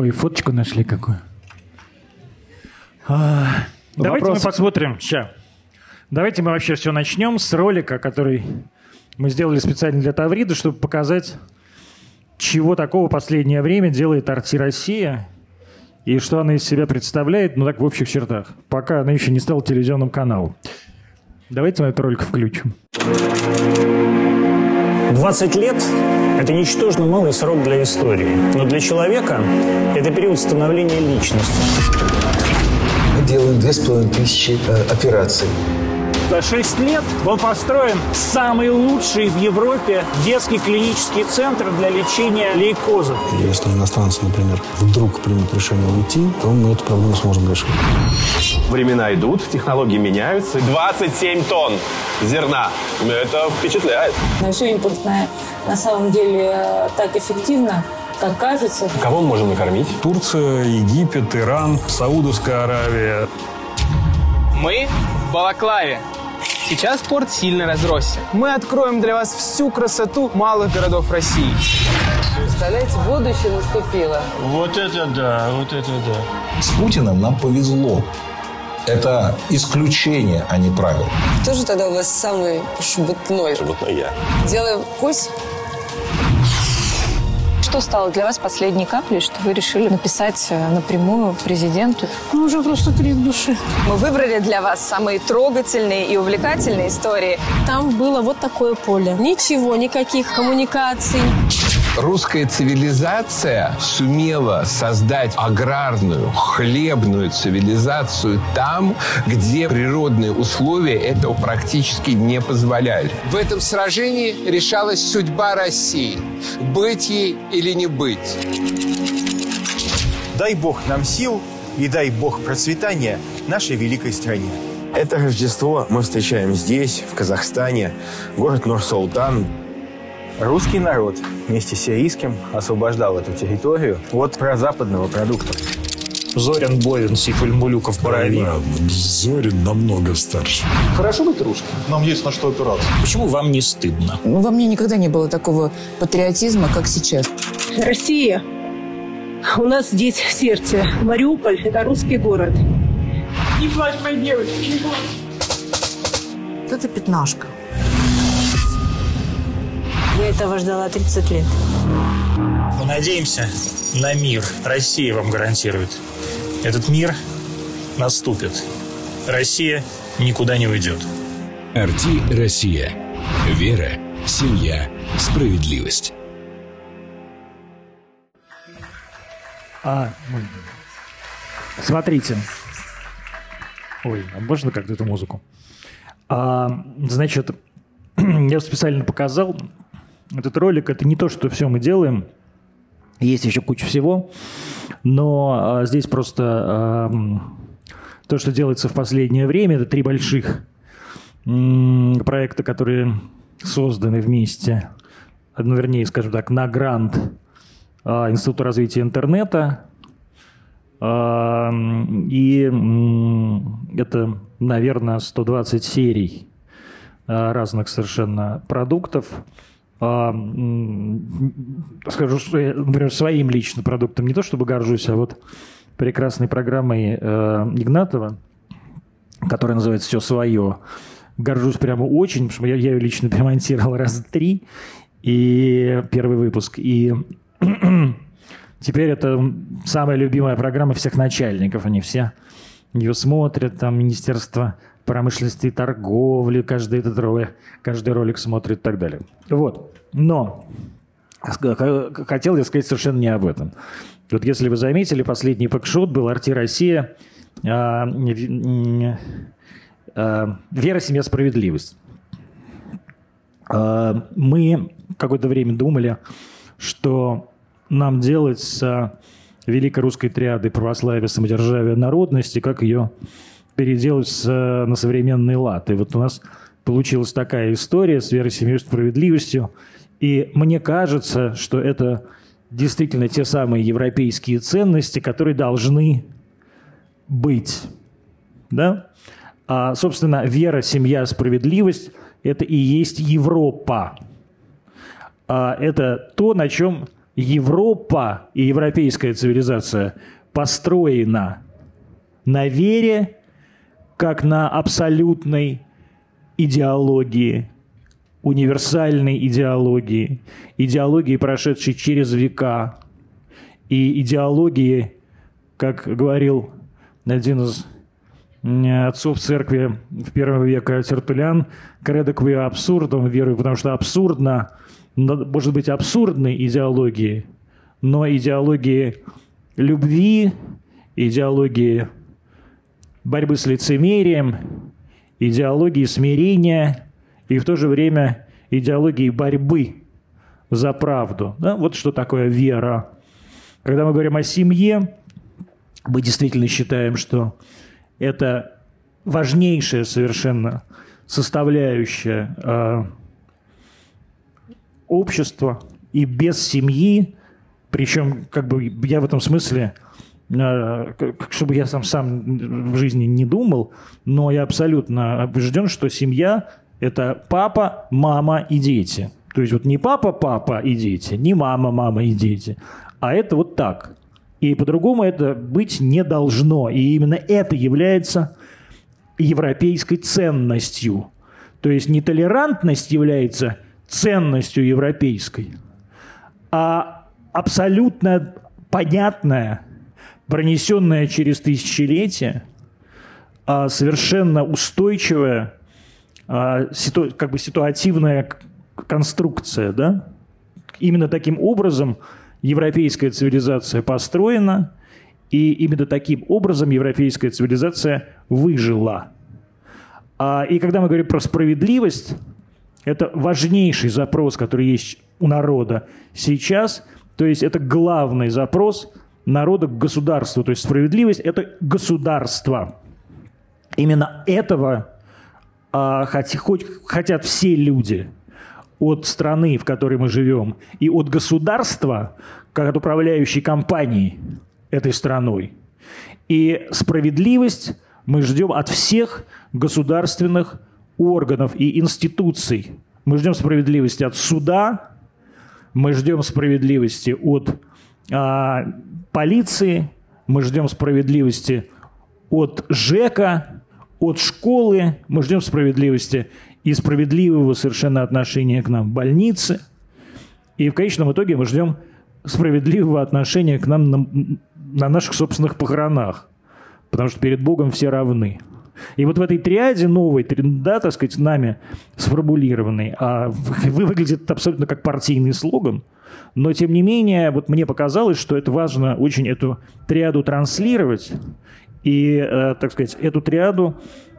Ой, фоточку нашли какую. А, давайте Вопрос. мы посмотрим. Ща. Давайте мы вообще все начнем с ролика, который мы сделали специально для Таврида, чтобы показать, чего такого последнее время делает Арти Россия и что она из себя представляет, ну так в общих чертах, пока она еще не стала телевизионным каналом. Давайте мы этот ролик включим. 20 лет – это ничтожно малый срок для истории. Но для человека это период становления личности. Мы делаем две с половиной тысячи э, операций. За 6 лет был построен самый лучший в Европе детский клинический центр для лечения лейкоза. Если иностранцы, например, вдруг примут решение уйти, то мы эту проблему сможем решить. Времена идут, технологии меняются. 27 тонн зерна. Это впечатляет. Но все импортное на самом деле э, так эффективно, как кажется. Кого мы можем накормить? Турция, Египет, Иран, Саудовская Аравия. Мы в Балаклаве. Сейчас порт сильно разросся. Мы откроем для вас всю красоту малых городов России. Представляете, будущее наступило. Вот это да, вот это да. С Путиным нам повезло. Это исключение, а не правило. Кто же тогда у вас самый шебутной? Шебутной я. Делаем кусь. Что стало для вас последней каплей, что вы решили написать э, напрямую президенту? Ну, уже просто крик души. Мы выбрали для вас самые трогательные и увлекательные истории. Там было вот такое поле. Ничего, никаких коммуникаций. Русская цивилизация сумела создать аграрную, хлебную цивилизацию там, где природные условия этого практически не позволяли. В этом сражении решалась судьба России. Быть ей или не быть. Дай Бог нам сил и дай Бог процветания нашей великой стране. Это Рождество мы встречаем здесь, в Казахстане, город Нур-Султан. Русский народ вместе с сирийским освобождал эту территорию от прозападного продукта. Зорин, Бовин, Сифуль, Мулюков, Боровик. Зорин намного старше. Хорошо быть русским. Нам есть на что опираться. Почему вам не стыдно? Ну, во мне никогда не было такого патриотизма, как сейчас. Россия. У нас здесь сердце. Мариуполь – это русский город. Не плачь, моя девочка, не плачь. Это пятнашка. Я этого ждала 30 лет. Мы надеемся на мир. Россия вам гарантирует. Этот мир наступит. Россия никуда не уйдет. Арти Россия. Вера, семья, справедливость. А, смотрите. Ой, а можно как-то эту музыку? А, значит, я специально показал этот ролик. Это не то, что все мы делаем. Есть еще куча всего. Но а, здесь просто а, то, что делается в последнее время, это три больших м, проекта, которые созданы вместе. Ну, вернее, скажем так, на грант а, Института развития интернета. А, И м, это, наверное, 120 серий а, разных совершенно продуктов. А, Скажу, что я, например, своим личным продуктом не то чтобы горжусь, а вот прекрасной программой э, Игнатова, которая называется «Все свое». Горжусь прямо очень, потому что я, я ее лично перемонтировал раз три, и первый выпуск. И теперь это самая любимая программа всех начальников. Они все ее смотрят, там Министерство промышленности и торговли, каждый этот ролик, каждый ролик смотрит и так далее. Вот. Но хотел я сказать совершенно не об этом. Вот если вы заметили, последний пэкшот был «Арти Россия», а, а, «Вера, семья, справедливость». А, Мы какое-то время думали, что нам делать с великой русской триады православия, самодержавия, народности, как ее переделать с, на современный лад. И вот у нас получилась такая история с верой, семьей, справедливостью. И мне кажется, что это действительно те самые европейские ценности, которые должны быть. Да? А, собственно, вера, семья, справедливость – это и есть Европа. А, это то, на чем Европа и европейская цивилизация построена на вере, как на абсолютной идеологии, универсальной идеологии, идеологии, прошедшей через века, и идеологии, как говорил один из отцов церкви в первом веке Тертулян, кредокве абсурдом верую, потому что абсурдно, может быть абсурдной идеологии, но идеологии любви, идеологии борьбы с лицемерием, идеологии смирения и в то же время идеологии борьбы за правду. Да? Вот что такое вера. Когда мы говорим о семье, мы действительно считаем, что это важнейшая совершенно составляющая э, общества, и без семьи, причем как бы я в этом смысле, чтобы я сам сам в жизни не думал, но я абсолютно убежден, что семья – это папа, мама и дети. То есть вот не папа, папа и дети, не мама, мама и дети, а это вот так. И по-другому это быть не должно. И именно это является европейской ценностью. То есть не толерантность является ценностью европейской, а абсолютно понятная, пронесенная через тысячелетия, а совершенно устойчивая, как бы ситуативная конструкция. Да? Именно таким образом – европейская цивилизация построена, и именно таким образом европейская цивилизация выжила. А, и когда мы говорим про справедливость, это важнейший запрос, который есть у народа сейчас, то есть это главный запрос народа к государству. То есть справедливость – это государство. Именно этого а, хоть, хоть, хотят все люди – от страны, в которой мы живем, и от государства, как от управляющей компании этой страной. И справедливость мы ждем от всех государственных органов и институций. Мы ждем справедливости от суда, мы ждем справедливости от а, полиции, мы ждем справедливости от ЖЭКа, от школы, мы ждем справедливости и справедливого совершенно отношения к нам в больнице. И в конечном итоге мы ждем справедливого отношения к нам на, на наших собственных похоронах. Потому что перед Богом все равны. И вот в этой триаде новой, да, так сказать, нами сформулированной, а вы выглядит абсолютно как партийный слоган, но тем не менее, вот мне показалось, что это важно очень эту триаду транслировать и, э, так сказать, эту триаду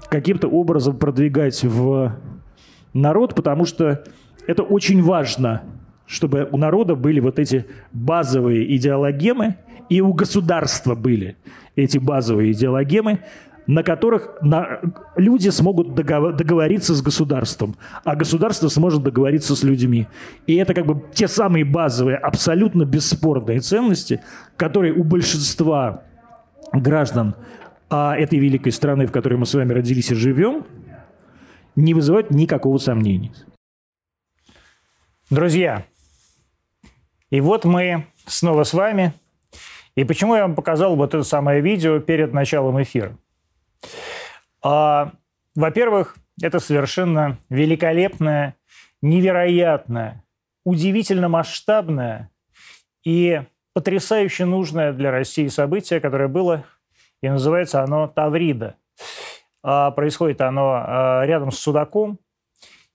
каким-то образом продвигать в народ, потому что это очень важно, чтобы у народа были вот эти базовые идеологемы, и у государства были эти базовые идеологемы, на которых на, люди смогут договор, договориться с государством, а государство сможет договориться с людьми. И это как бы те самые базовые, абсолютно бесспорные ценности, которые у большинства граждан а этой великой страны, в которой мы с вами родились и живем, не вызывают никакого сомнения. Друзья, и вот мы снова с вами. И почему я вам показал вот это самое видео перед началом эфира? А, во-первых, это совершенно великолепное, невероятное, удивительно масштабное и потрясающе нужное для России событие, которое было и называется оно Таврида. А, происходит оно а, рядом с Судаком,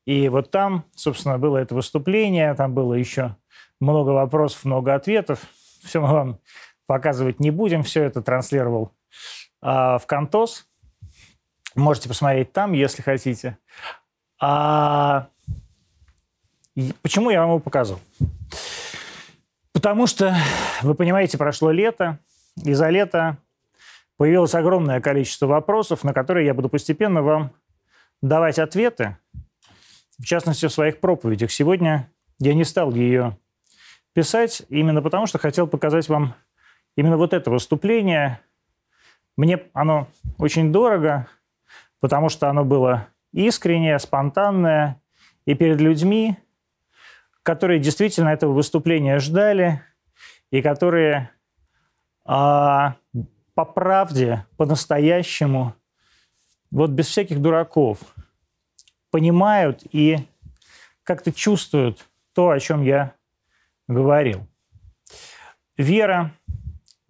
и вот там, собственно, было это выступление, там было еще много вопросов, много ответов. Все мы вам показывать не будем, все это транслировал а, в Кантос. Можете посмотреть там, если хотите. А почему я вам его показал? Потому что, вы понимаете, прошло лето, и за лето появилось огромное количество вопросов, на которые я буду постепенно вам давать ответы, в частности, в своих проповедях. Сегодня я не стал ее писать именно потому, что хотел показать вам именно вот это выступление. Мне оно очень дорого, потому что оно было искреннее, спонтанное, и перед людьми, которые действительно этого выступления ждали, и которые а, по правде, по-настоящему, вот без всяких дураков, понимают и как-то чувствуют то, о чем я говорил. Вера,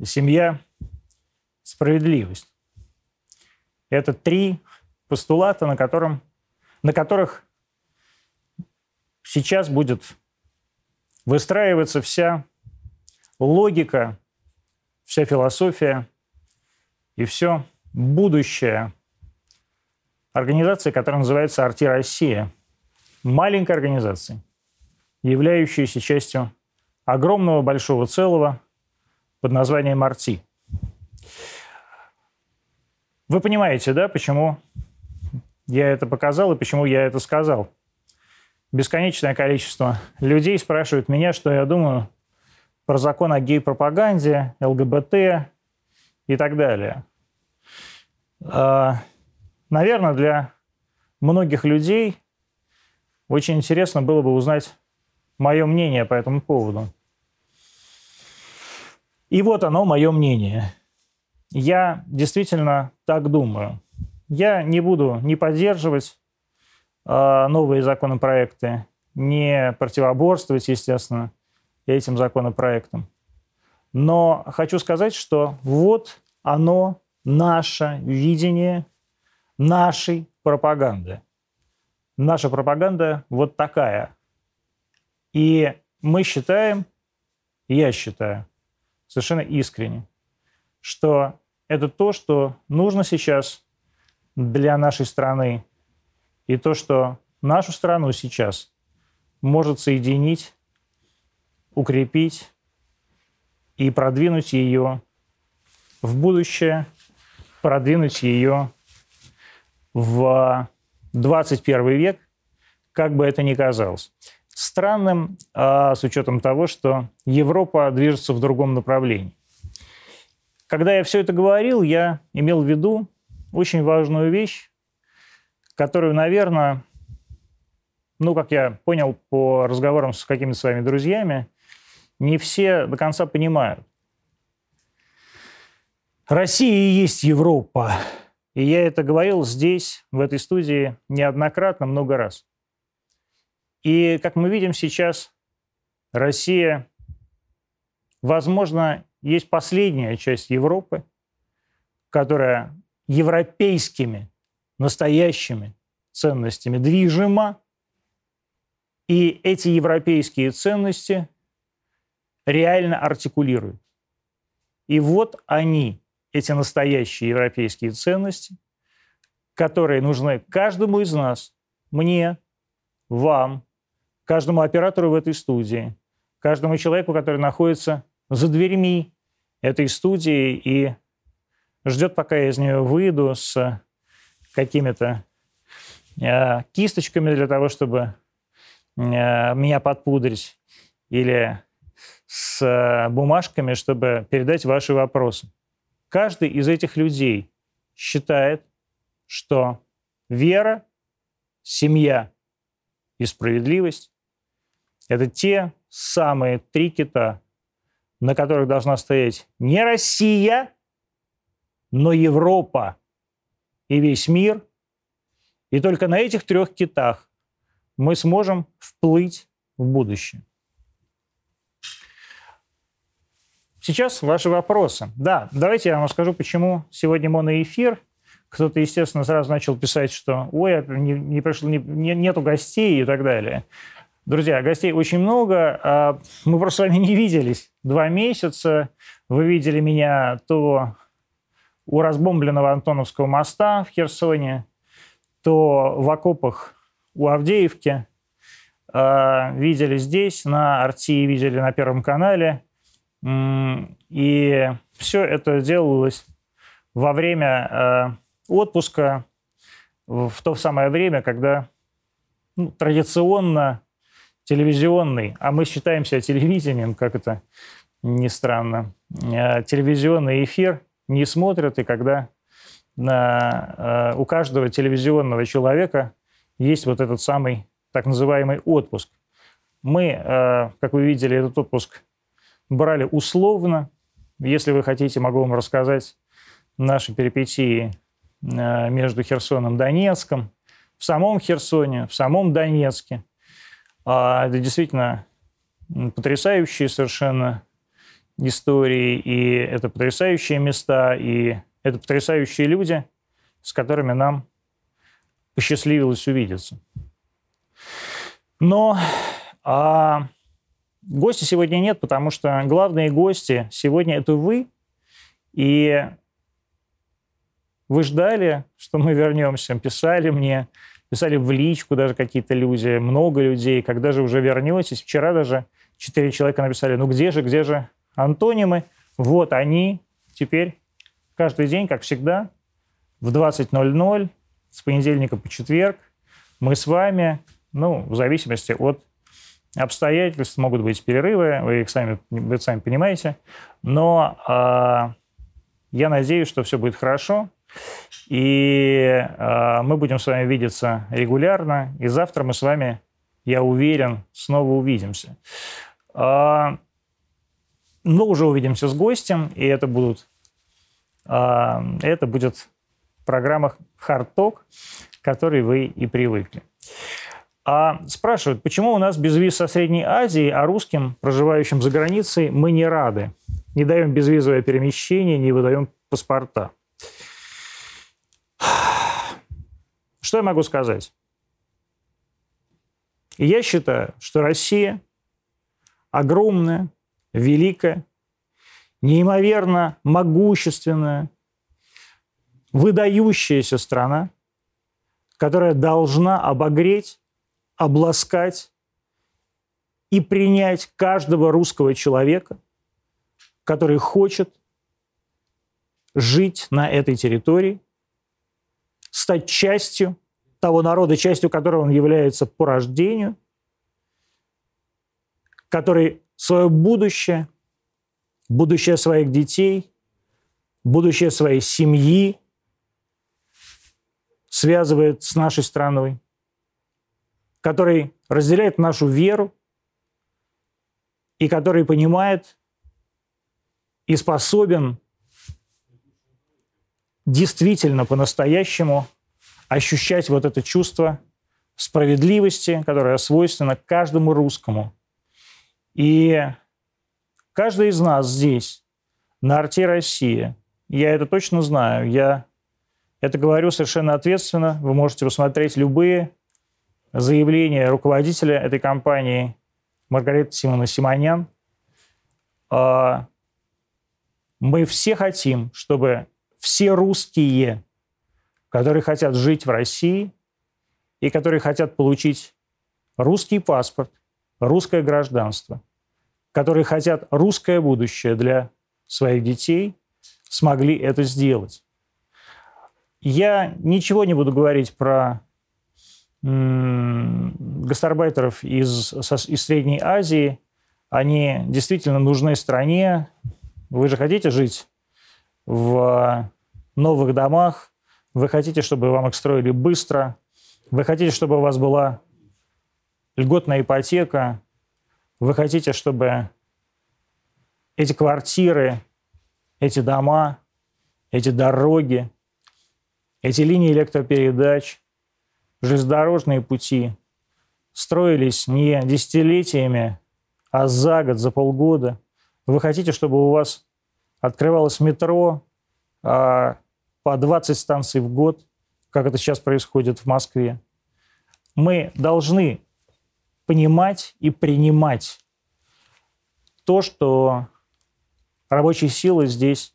семья, справедливость. Это три постулата, на, котором, на которых сейчас будет выстраиваться вся логика, вся философия и все будущее организации, которая называется «Арти Россия». Маленькая организация, являющаяся частью огромного большого целого под названием «Арти». Вы понимаете, да, почему я это показал и почему я это сказал? Бесконечное количество людей спрашивают меня, что я думаю про закон о гей-пропаганде, ЛГБТ и так далее. А, наверное, для многих людей очень интересно было бы узнать мое мнение по этому поводу. И вот оно, мое мнение. Я действительно так думаю. Я не буду не поддерживать э, новые законопроекты, не противоборствовать, естественно, этим законопроектам. Но хочу сказать, что вот оно, наше видение нашей пропаганды. Наша пропаганда вот такая. И мы считаем, я считаю, совершенно искренне, что это то, что нужно сейчас для нашей страны, и то, что нашу страну сейчас может соединить, укрепить и продвинуть ее в будущее, продвинуть ее в 21 век, как бы это ни казалось. Странным, а, с учетом того, что Европа движется в другом направлении. Когда я все это говорил, я имел в виду очень важную вещь, которую, наверное, ну, как я понял по разговорам с какими-то своими друзьями, не все до конца понимают. Россия и есть Европа. И я это говорил здесь, в этой студии, неоднократно, много раз. И, как мы видим сейчас, Россия, возможно, есть последняя часть Европы, которая европейскими настоящими ценностями движима, и эти европейские ценности реально артикулируют. И вот они, эти настоящие европейские ценности, которые нужны каждому из нас, мне, вам, каждому оператору в этой студии, каждому человеку, который находится за дверьми этой студии и ждет, пока я из нее выйду с какими-то э, кисточками для того, чтобы э, меня подпудрить, или с э, бумажками, чтобы передать ваши вопросы. Каждый из этих людей считает, что вера, семья и справедливость – это те самые три кита, на которых должна стоять не Россия, но Европа и весь мир. И только на этих трех китах мы сможем вплыть в будущее. Сейчас ваши вопросы. Да, давайте я вам скажу, почему сегодня моноэфир. Кто-то, естественно, сразу начал писать, что ой, не, не пришло, не, нету гостей и так далее. Друзья, гостей очень много. А мы просто с вами не виделись два месяца. Вы видели меня то у разбомбленного Антоновского моста в Херсоне, то в окопах у Авдеевки. А, видели здесь, на Арти, видели на Первом канале. И все это делалось во время отпуска, в то самое время, когда ну, традиционно телевизионный, а мы считаемся телевидением, как это ни странно, э, телевизионный эфир не смотрят, и когда на, э, у каждого телевизионного человека есть вот этот самый так называемый отпуск. Мы, э, как вы видели, этот отпуск брали условно. Если вы хотите, могу вам рассказать наши перипетии э, между Херсоном и Донецком, в самом Херсоне, в самом Донецке. А, это действительно потрясающие совершенно истории, и это потрясающие места, и это потрясающие люди, с которыми нам посчастливилось увидеться. Но а, гости сегодня нет, потому что главные гости сегодня это вы, и вы ждали, что мы вернемся, писали мне, писали в личку даже какие-то люди, много людей, когда же уже вернетесь. Вчера даже четыре человека написали, ну где же, где же антонимы? Вот они теперь каждый день, как всегда, в 20.00, с понедельника по четверг, мы с вами, ну, в зависимости от обстоятельств, могут быть перерывы, вы их сами, вы сами понимаете, но э, я надеюсь, что все будет хорошо, и э, мы будем с вами видеться регулярно. И завтра мы с вами, я уверен, снова увидимся. Э, но уже увидимся с гостем, и это будут э, это будет в программах Hard Talk, к вы и привыкли. А спрашивают, почему у нас без виз со Средней Азии, а русским, проживающим за границей, мы не рады? Не даем безвизовое перемещение, не выдаем паспорта. Что я могу сказать? Я считаю, что Россия огромная, великая, неимоверно могущественная, выдающаяся страна, которая должна обогреть, обласкать и принять каждого русского человека, который хочет жить на этой территории стать частью того народа, частью которого он является по рождению, который свое будущее, будущее своих детей, будущее своей семьи связывает с нашей страной, который разделяет нашу веру и который понимает и способен действительно по-настоящему ощущать вот это чувство справедливости, которое свойственно каждому русскому. И каждый из нас здесь, на Арте Россия, я это точно знаю, я это говорю совершенно ответственно, вы можете посмотреть любые заявления руководителя этой компании Маргариты Симона Симонян. А, мы все хотим, чтобы все русские, которые хотят жить в России и которые хотят получить русский паспорт, русское гражданство, которые хотят русское будущее для своих детей, смогли это сделать. Я ничего не буду говорить про гастарбайтеров из, из Средней Азии. Они действительно нужны стране. Вы же хотите жить в новых домах, вы хотите, чтобы вам их строили быстро, вы хотите, чтобы у вас была льготная ипотека, вы хотите, чтобы эти квартиры, эти дома, эти дороги, эти линии электропередач, железнодорожные пути строились не десятилетиями, а за год, за полгода. Вы хотите, чтобы у вас открывалось метро, а, по 20 станций в год, как это сейчас происходит в Москве. Мы должны понимать и принимать то, что рабочей силы здесь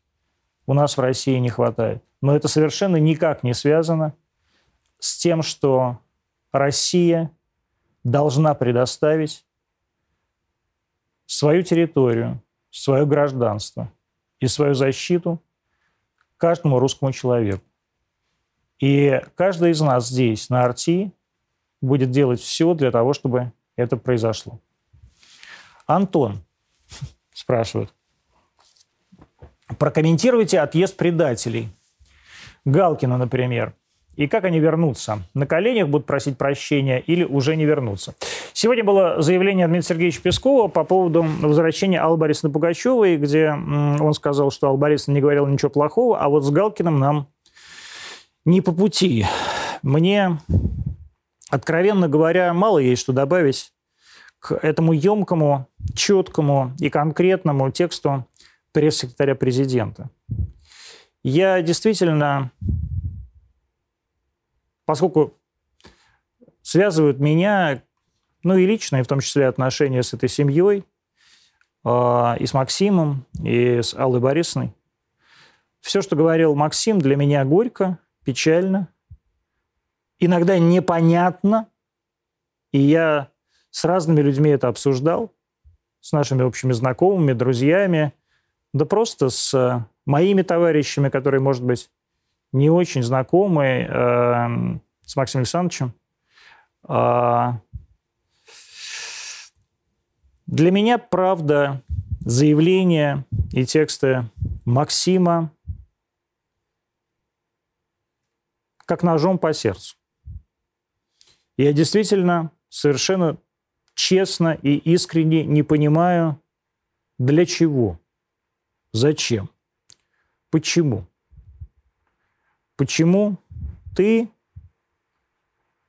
у нас в России не хватает. Но это совершенно никак не связано с тем, что Россия должна предоставить свою территорию, свое гражданство и свою защиту каждому русскому человеку. И каждый из нас здесь, на Арти, будет делать все для того, чтобы это произошло. Антон спрашивает. Прокомментируйте отъезд предателей. Галкина, например. и как они вернутся? На коленях будут просить прощения или уже не вернутся? Сегодня было заявление Дмитрия Сергеевича Пескова по поводу возвращения Аллы Борисовны Пугачевой, где он сказал, что Алла Борисовна не говорила ничего плохого, а вот с Галкиным нам не по пути. Мне, откровенно говоря, мало есть что добавить к этому емкому, четкому и конкретному тексту пресс-секретаря президента. Я действительно, поскольку связывают меня, ну и личные, в том числе отношения с этой семьей, э, и с Максимом, и с Аллой Борисовной, все, что говорил Максим, для меня горько, печально, иногда непонятно, и я с разными людьми это обсуждал, с нашими общими знакомыми, друзьями, да просто с моими товарищами, которые, может быть, не очень знакомы э, с Максимом Александровичем. Э, для меня, правда, заявления и тексты Максима как ножом по сердцу. Я действительно совершенно честно и искренне не понимаю, для чего, зачем, почему. Почему ты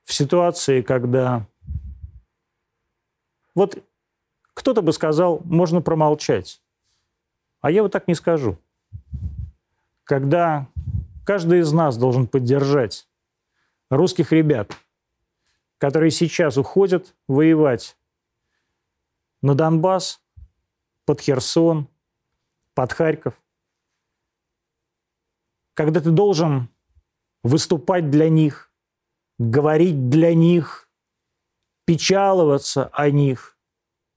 в ситуации, когда... Вот кто-то бы сказал, можно промолчать, а я вот так не скажу. Когда каждый из нас должен поддержать русских ребят, которые сейчас уходят воевать на Донбасс, под Херсон, под Харьков. Когда ты должен выступать для них, говорить для них, печаловаться о них,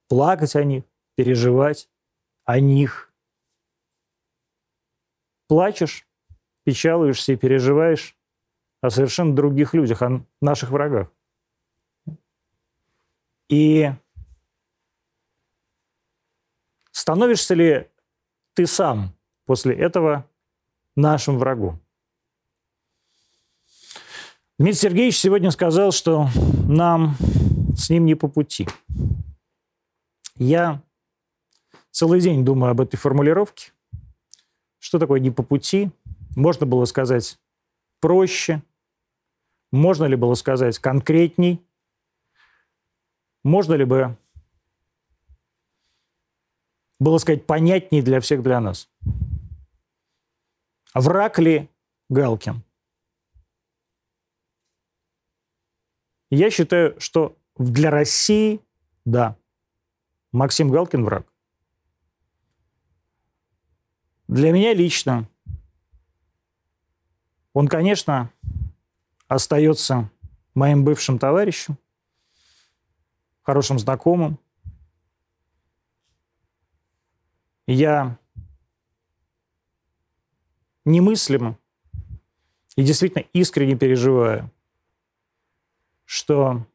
плакать о них, переживать о них. Плачешь, печалуешься и переживаешь о совершенно других людях, о наших врагах. И становишься ли ты сам после этого нашим врагом? Дмитрий Сергеевич сегодня сказал, что нам с ним не по пути. Я целый день думаю об этой формулировке. Что такое не по пути? Можно было сказать проще, можно ли было сказать конкретней, можно ли бы было сказать понятнее для всех для нас? Враг ли Галкин? Я считаю, что для России, да, Максим Галкин враг. Для меня лично он, конечно, остается моим бывшим товарищем, хорошим знакомым. Я немыслимо и действительно искренне переживаю, что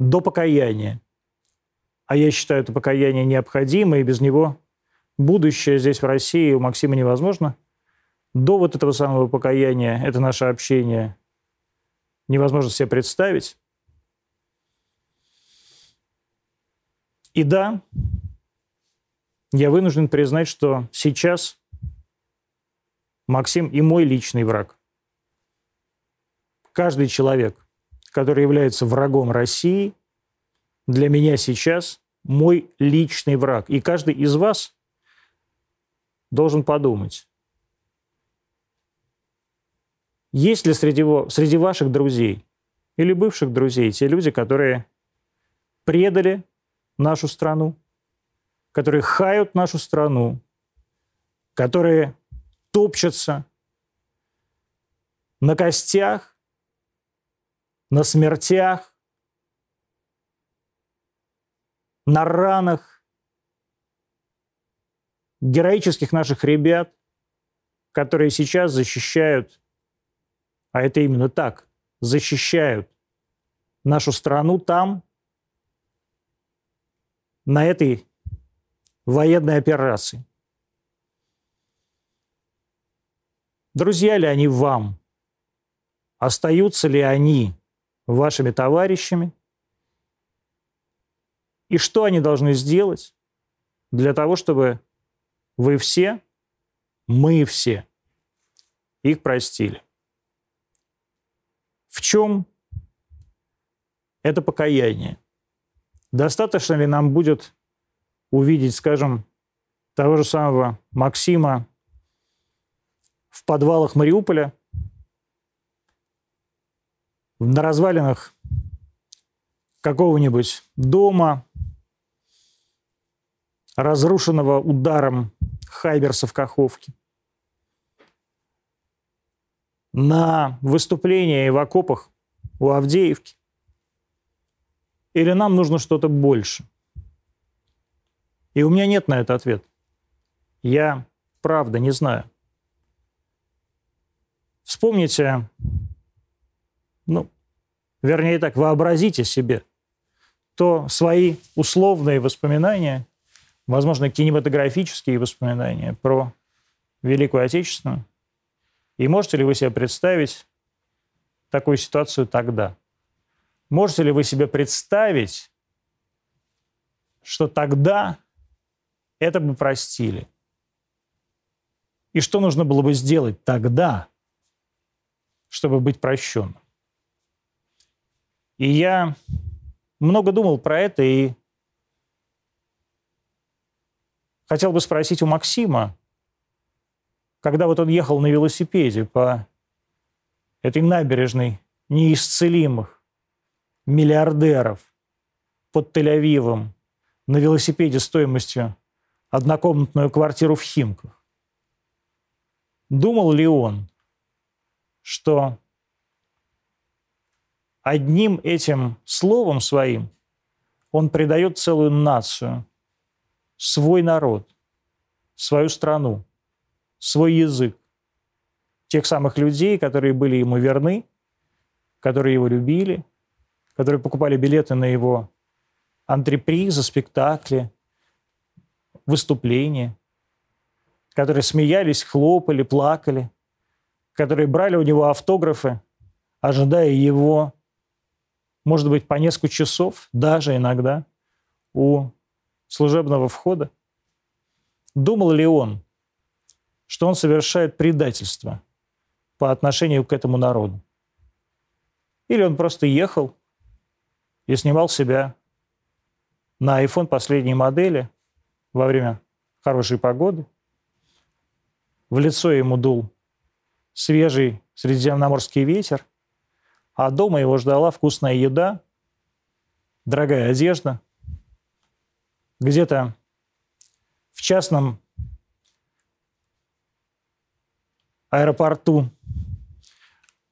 до покаяния, а я считаю это покаяние необходимо, и без него будущее здесь, в России, у Максима невозможно, до вот этого самого покаяния, это наше общение, невозможно себе представить. И да, я вынужден признать, что сейчас Максим и мой личный враг. Каждый человек, который является врагом России, для меня сейчас мой личный враг. И каждый из вас должен подумать, есть ли среди, среди ваших друзей или бывших друзей те люди, которые предали нашу страну, которые хают нашу страну, которые топчутся на костях, на смертях, на ранах героических наших ребят, которые сейчас защищают, а это именно так, защищают нашу страну там, на этой военной операции. Друзья ли они вам? остаются ли они вашими товарищами, и что они должны сделать для того, чтобы вы все, мы все их простили. В чем это покаяние? Достаточно ли нам будет увидеть, скажем, того же самого Максима в подвалах Мариуполя, на развалинах какого-нибудь дома, разрушенного ударом Хайберса в Каховке, на выступление в окопах у Авдеевки? Или нам нужно что-то больше? И у меня нет на это ответа. Я правда не знаю. Вспомните, ну, вернее так, вообразите себе то свои условные воспоминания, возможно, кинематографические воспоминания про Великую Отечественную. И можете ли вы себе представить такую ситуацию тогда? Можете ли вы себе представить, что тогда это бы простили? И что нужно было бы сделать тогда, чтобы быть прощенным? И я много думал про это и хотел бы спросить у Максима, когда вот он ехал на велосипеде по этой набережной неисцелимых миллиардеров под Тель-Авивом на велосипеде стоимостью однокомнатную квартиру в Химках. Думал ли он, что одним этим словом своим он предает целую нацию, свой народ, свою страну, свой язык, тех самых людей, которые были ему верны, которые его любили, которые покупали билеты на его антрепризы, спектакли, выступления, которые смеялись, хлопали, плакали, которые брали у него автографы, ожидая его, может быть, по несколько часов, даже иногда, у служебного входа. Думал ли он, что он совершает предательство по отношению к этому народу? Или он просто ехал и снимал себя на iPhone последней модели во время хорошей погоды – в лицо ему дул свежий средиземноморский ветер, а дома его ждала вкусная еда, дорогая одежда. Где-то в частном аэропорту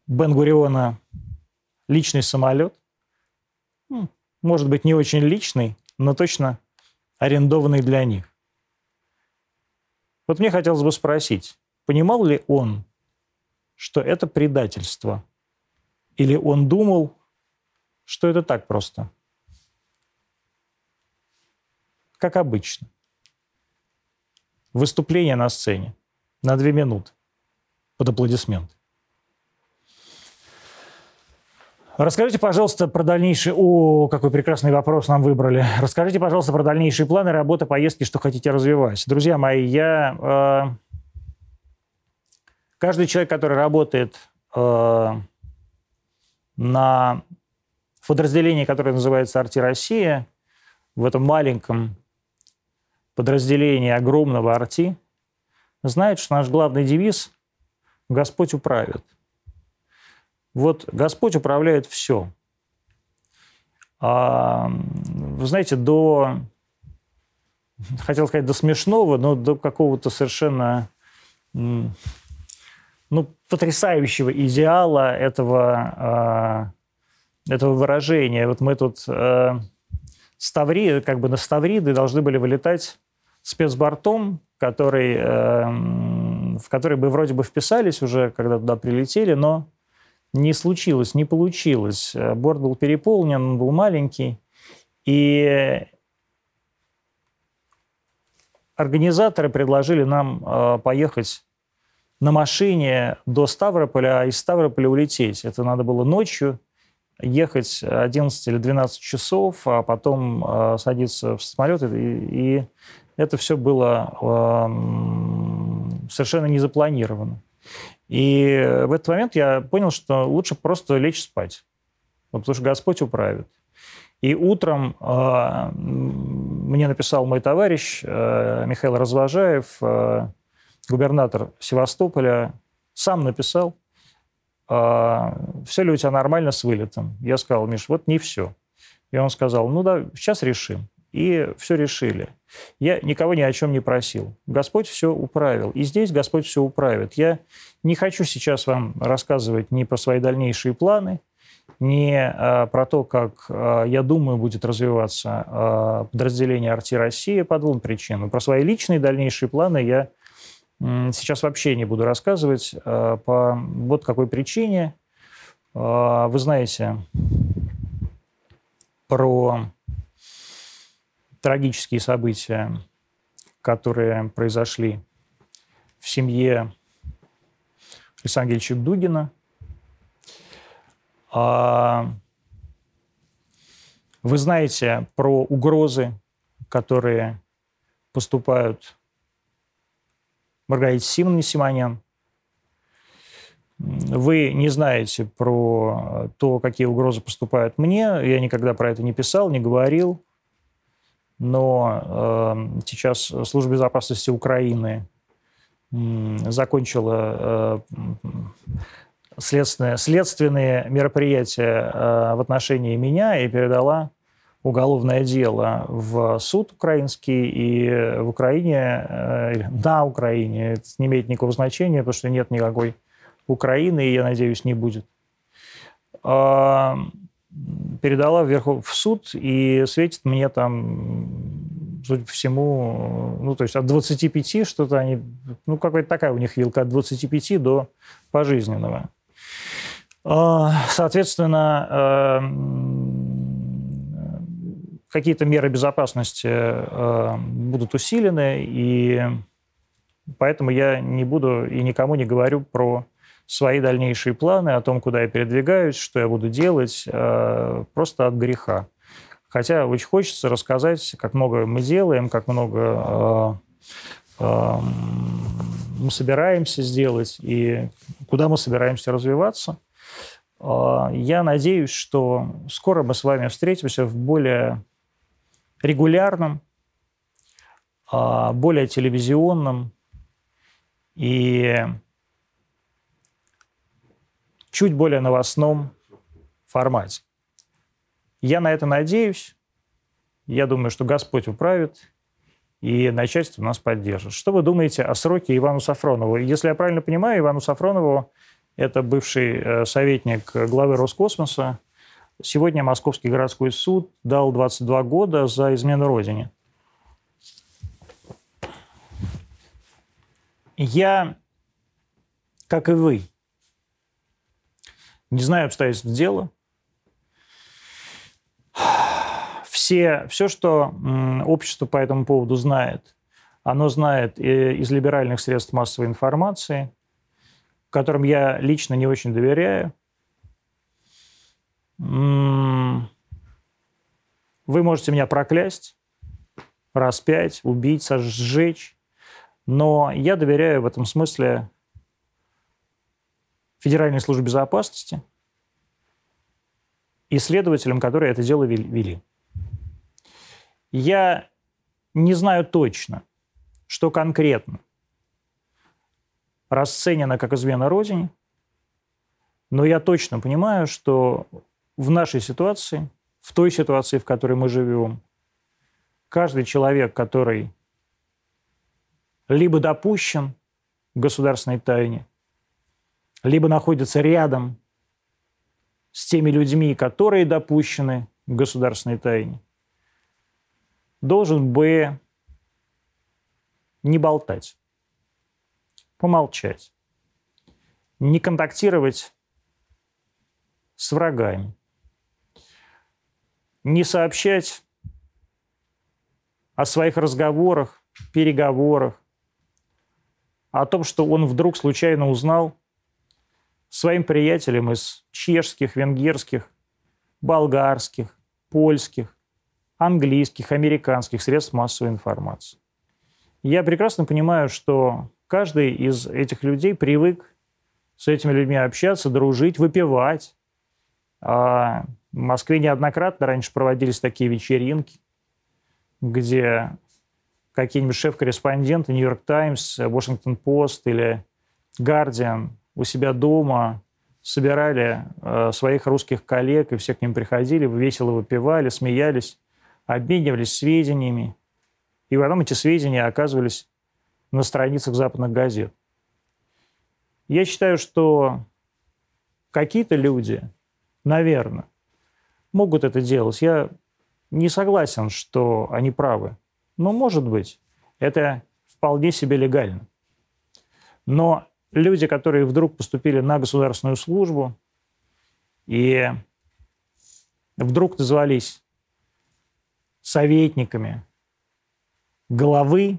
Бен-Гуриона личный самолет. Может быть, не очень личный, но точно арендованный для них. Вот мне хотелось бы спросить, понимал ли он, что это предательство? Или он думал, что это так просто? Как обычно. Выступление на сцене на две минуты под аплодисменты. Расскажите, пожалуйста, про дальнейший... О, какой прекрасный вопрос нам выбрали. Расскажите, пожалуйста, про дальнейшие планы работы, поездки, что хотите развивать. Друзья мои, я... Э, каждый человек, который работает э, на подразделении, которое называется «Арти Россия», в этом маленьком подразделении огромного «Арти», знает, что наш главный девиз «Господь управит». Вот Господь управляет все. А, вы знаете, до, хотел сказать, до смешного, но до какого-то совершенно ну, потрясающего идеала этого, а, этого выражения. Вот мы тут а, Ставри, как бы на Ставриды должны были вылетать спецбортом, который, а, в который бы вроде бы вписались уже, когда туда прилетели, но не случилось, не получилось. Э, борт был переполнен, он был маленький. И организаторы предложили нам э, поехать на машине до Ставрополя, а из Ставрополя улететь. Это надо было ночью ехать 11 или 12 часов, а потом э, садиться в самолет. И, и это все было э, совершенно не запланировано. И в этот момент я понял, что лучше просто лечь спать, потому что Господь управит. И утром э, мне написал мой товарищ э, Михаил Развожаев, э, губернатор Севастополя, сам написал, э, все ли у тебя нормально с вылетом. Я сказал, Миш, вот не все. И он сказал, ну да, сейчас решим. И все решили. Я никого ни о чем не просил. Господь все управил. И здесь Господь все управит. Я не хочу сейчас вам рассказывать ни про свои дальнейшие планы, не а, про то, как, а, я думаю, будет развиваться а, подразделение «Арти Россия» по двум причинам. Про свои личные дальнейшие планы я сейчас вообще не буду рассказывать по вот какой причине. Вы знаете про трагические события, которые произошли в семье Александра Дугина – а, вы знаете про угрозы, которые поступают Маргарите Симоновне Симонян. Вы не знаете про то, какие угрозы поступают мне. Я никогда про это не писал, не говорил. Но э, сейчас Служба безопасности Украины э, закончила э, следственные, следственные мероприятия э, в отношении меня и передала уголовное дело в суд украинский и в Украине, э, на Украине. Это не имеет никакого значения, потому что нет никакой Украины, и, я надеюсь, не будет. А, передала вверху в суд, и светит мне там, судя по всему, ну, то есть от 25 что-то они, ну, какая-то такая у них вилка, от 25 до пожизненного. А, соответственно, эм, какие-то меры безопасности э, будут усилены, и поэтому я не буду и никому не говорю про свои дальнейшие планы, о том, куда я передвигаюсь, что я буду делать, э, просто от греха. Хотя очень хочется рассказать, как много мы делаем, как много э, эм, мы собираемся сделать и куда мы собираемся развиваться – а, я надеюсь, что скоро мы с вами встретимся в более регулярном, более телевизионном и чуть более новостном формате. Я на это надеюсь. Я думаю, что Господь управит, и начальство нас поддержит. Что вы думаете о сроке Ивану Сафронову? Если я правильно понимаю, Ивану Сафронову это бывший э, советник главы Роскосмоса. Сегодня Московский городской суд дал 22 года за измену Родине. Я, как и вы, не знаю обстоятельств дела. Все, все, что общество по этому поводу знает, оно знает из либеральных средств массовой информации – которым я лично не очень доверяю. Вы можете меня проклясть, распять, убить, сожечь, но я доверяю в этом смысле Федеральной службе безопасности и следователям, которые это дело вели. Я не знаю точно, что конкретно расценена как измена Родине, но я точно понимаю, что в нашей ситуации, в той ситуации, в которой мы живем, каждый человек, который либо допущен к государственной тайне, либо находится рядом с теми людьми, которые допущены к государственной тайне, должен бы не болтать помолчать, не контактировать с врагами, не сообщать о своих разговорах, переговорах, о том, что он вдруг случайно узнал своим приятелям из чешских, венгерских, болгарских, польских, английских, американских средств массовой информации. Я прекрасно понимаю, что каждый из этих людей привык с этими людьми общаться, дружить, выпивать. А в Москве неоднократно раньше проводились такие вечеринки, где какие-нибудь шеф-корреспонденты Нью-Йорк Таймс, Вашингтон Пост или Гардиан у себя дома собирали э, своих русских коллег, и все к ним приходили, весело выпивали, смеялись, обменивались сведениями. И потом эти сведения оказывались на страницах западных газет. Я считаю, что какие-то люди, наверное, могут это делать. Я не согласен, что они правы. Но, может быть, это вполне себе легально. Но люди, которые вдруг поступили на государственную службу и вдруг назвались советниками главы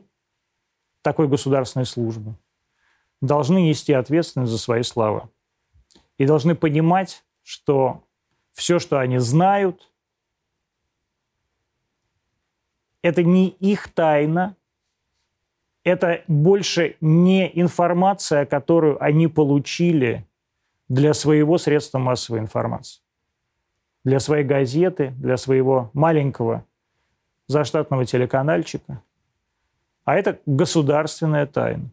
такой государственной службы, должны нести ответственность за свои слова. И должны понимать, что все, что они знают, это не их тайна, это больше не информация, которую они получили для своего средства массовой информации, для своей газеты, для своего маленького заштатного телеканальчика. А это государственная тайна,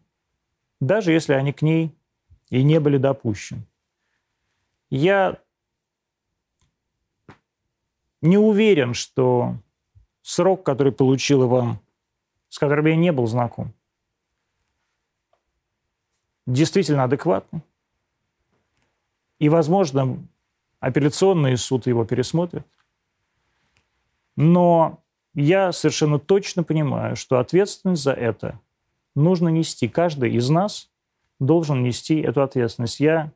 даже если они к ней и не были допущены. Я не уверен, что срок, который получил Иван, с которым я не был знаком, действительно адекватный. И, возможно, апелляционный суд его пересмотрит. Но я совершенно точно понимаю, что ответственность за это нужно нести. Каждый из нас должен нести эту ответственность. Я,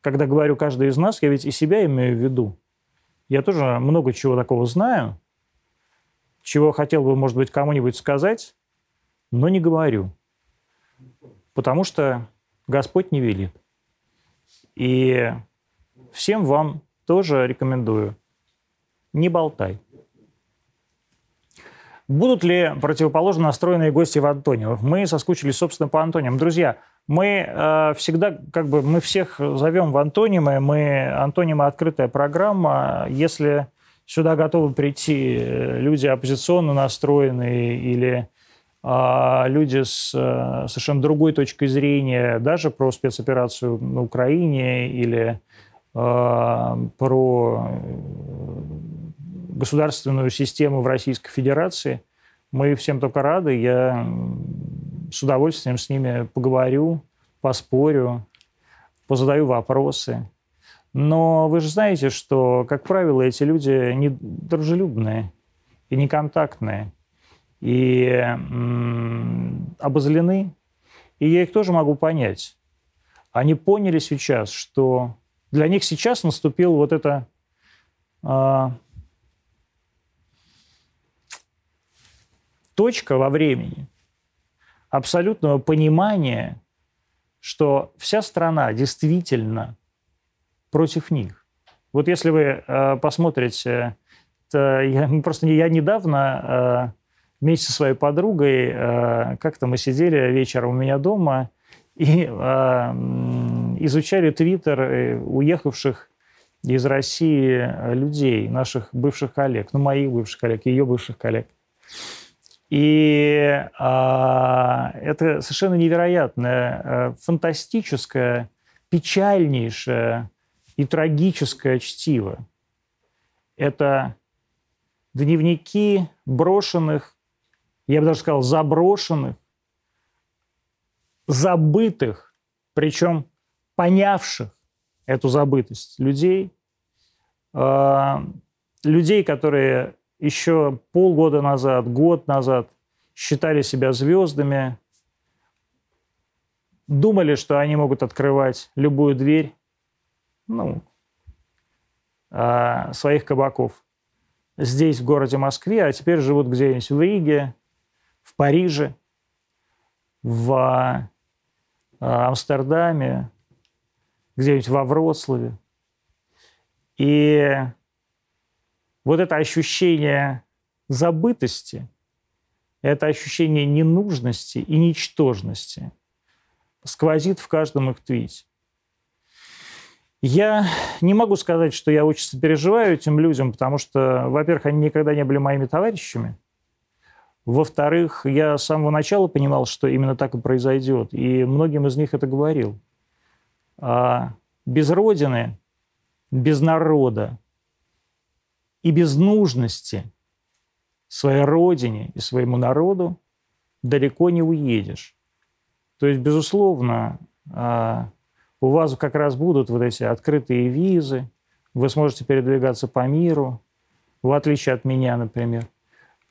когда говорю «каждый из нас», я ведь и себя имею в виду. Я тоже много чего такого знаю, чего хотел бы, может быть, кому-нибудь сказать, но не говорю потому что Господь не велит. И всем вам тоже рекомендую, не болтай. Будут ли противоположно настроенные гости в Антонио? Мы соскучились, собственно, по Антониям. Друзья, мы э, всегда, как бы, мы всех зовем в антонимы. Мы, антонимы – открытая программа. Если сюда готовы прийти э, люди оппозиционно настроенные или люди с э, совершенно другой точкой зрения, даже про спецоперацию на Украине или а, про э, государственную систему в Российской Федерации. Мы всем только рады. Я с удовольствием с ними поговорю, поспорю, позадаю вопросы. Но вы же знаете, что, как правило, эти люди не дружелюбные и неконтактные и обозлены. И я их тоже могу понять. Они поняли сейчас, что для них сейчас наступил вот это э, точка во времени абсолютного понимания, что вся страна действительно против них. Вот если вы э, посмотрите, то я, просто я недавно э, вместе со своей подругой э, как-то мы сидели вечером у меня дома и э, изучали твиттер э, уехавших из России людей, наших бывших коллег, ну, моих бывших коллег, ее бывших коллег. И а, это совершенно невероятное, фантастическое, печальнейшее и трагическое чтиво. Это дневники брошенных я бы даже сказал, заброшенных, забытых, причем понявших эту забытость людей, э, людей, которые еще полгода назад, год назад считали себя звездами, думали, что они могут открывать любую дверь ну, э, своих кабаков здесь, в городе Москве, а теперь живут где-нибудь в Риге, в Париже, в Амстердаме, где-нибудь во Вроцлаве. И вот это ощущение забытости, это ощущение ненужности и ничтожности сквозит в каждом их твите. Я не могу сказать, что я очень сопереживаю этим людям, потому что, во-первых, они никогда не были моими товарищами. Во-вторых, я с самого начала понимал, что именно так и произойдет, и многим из них это говорил. А без Родины, без народа и без нужности своей Родине и своему народу далеко не уедешь. То есть, безусловно, а, у вас как раз будут вот эти открытые визы, вы сможете передвигаться по миру, в отличие от меня, например.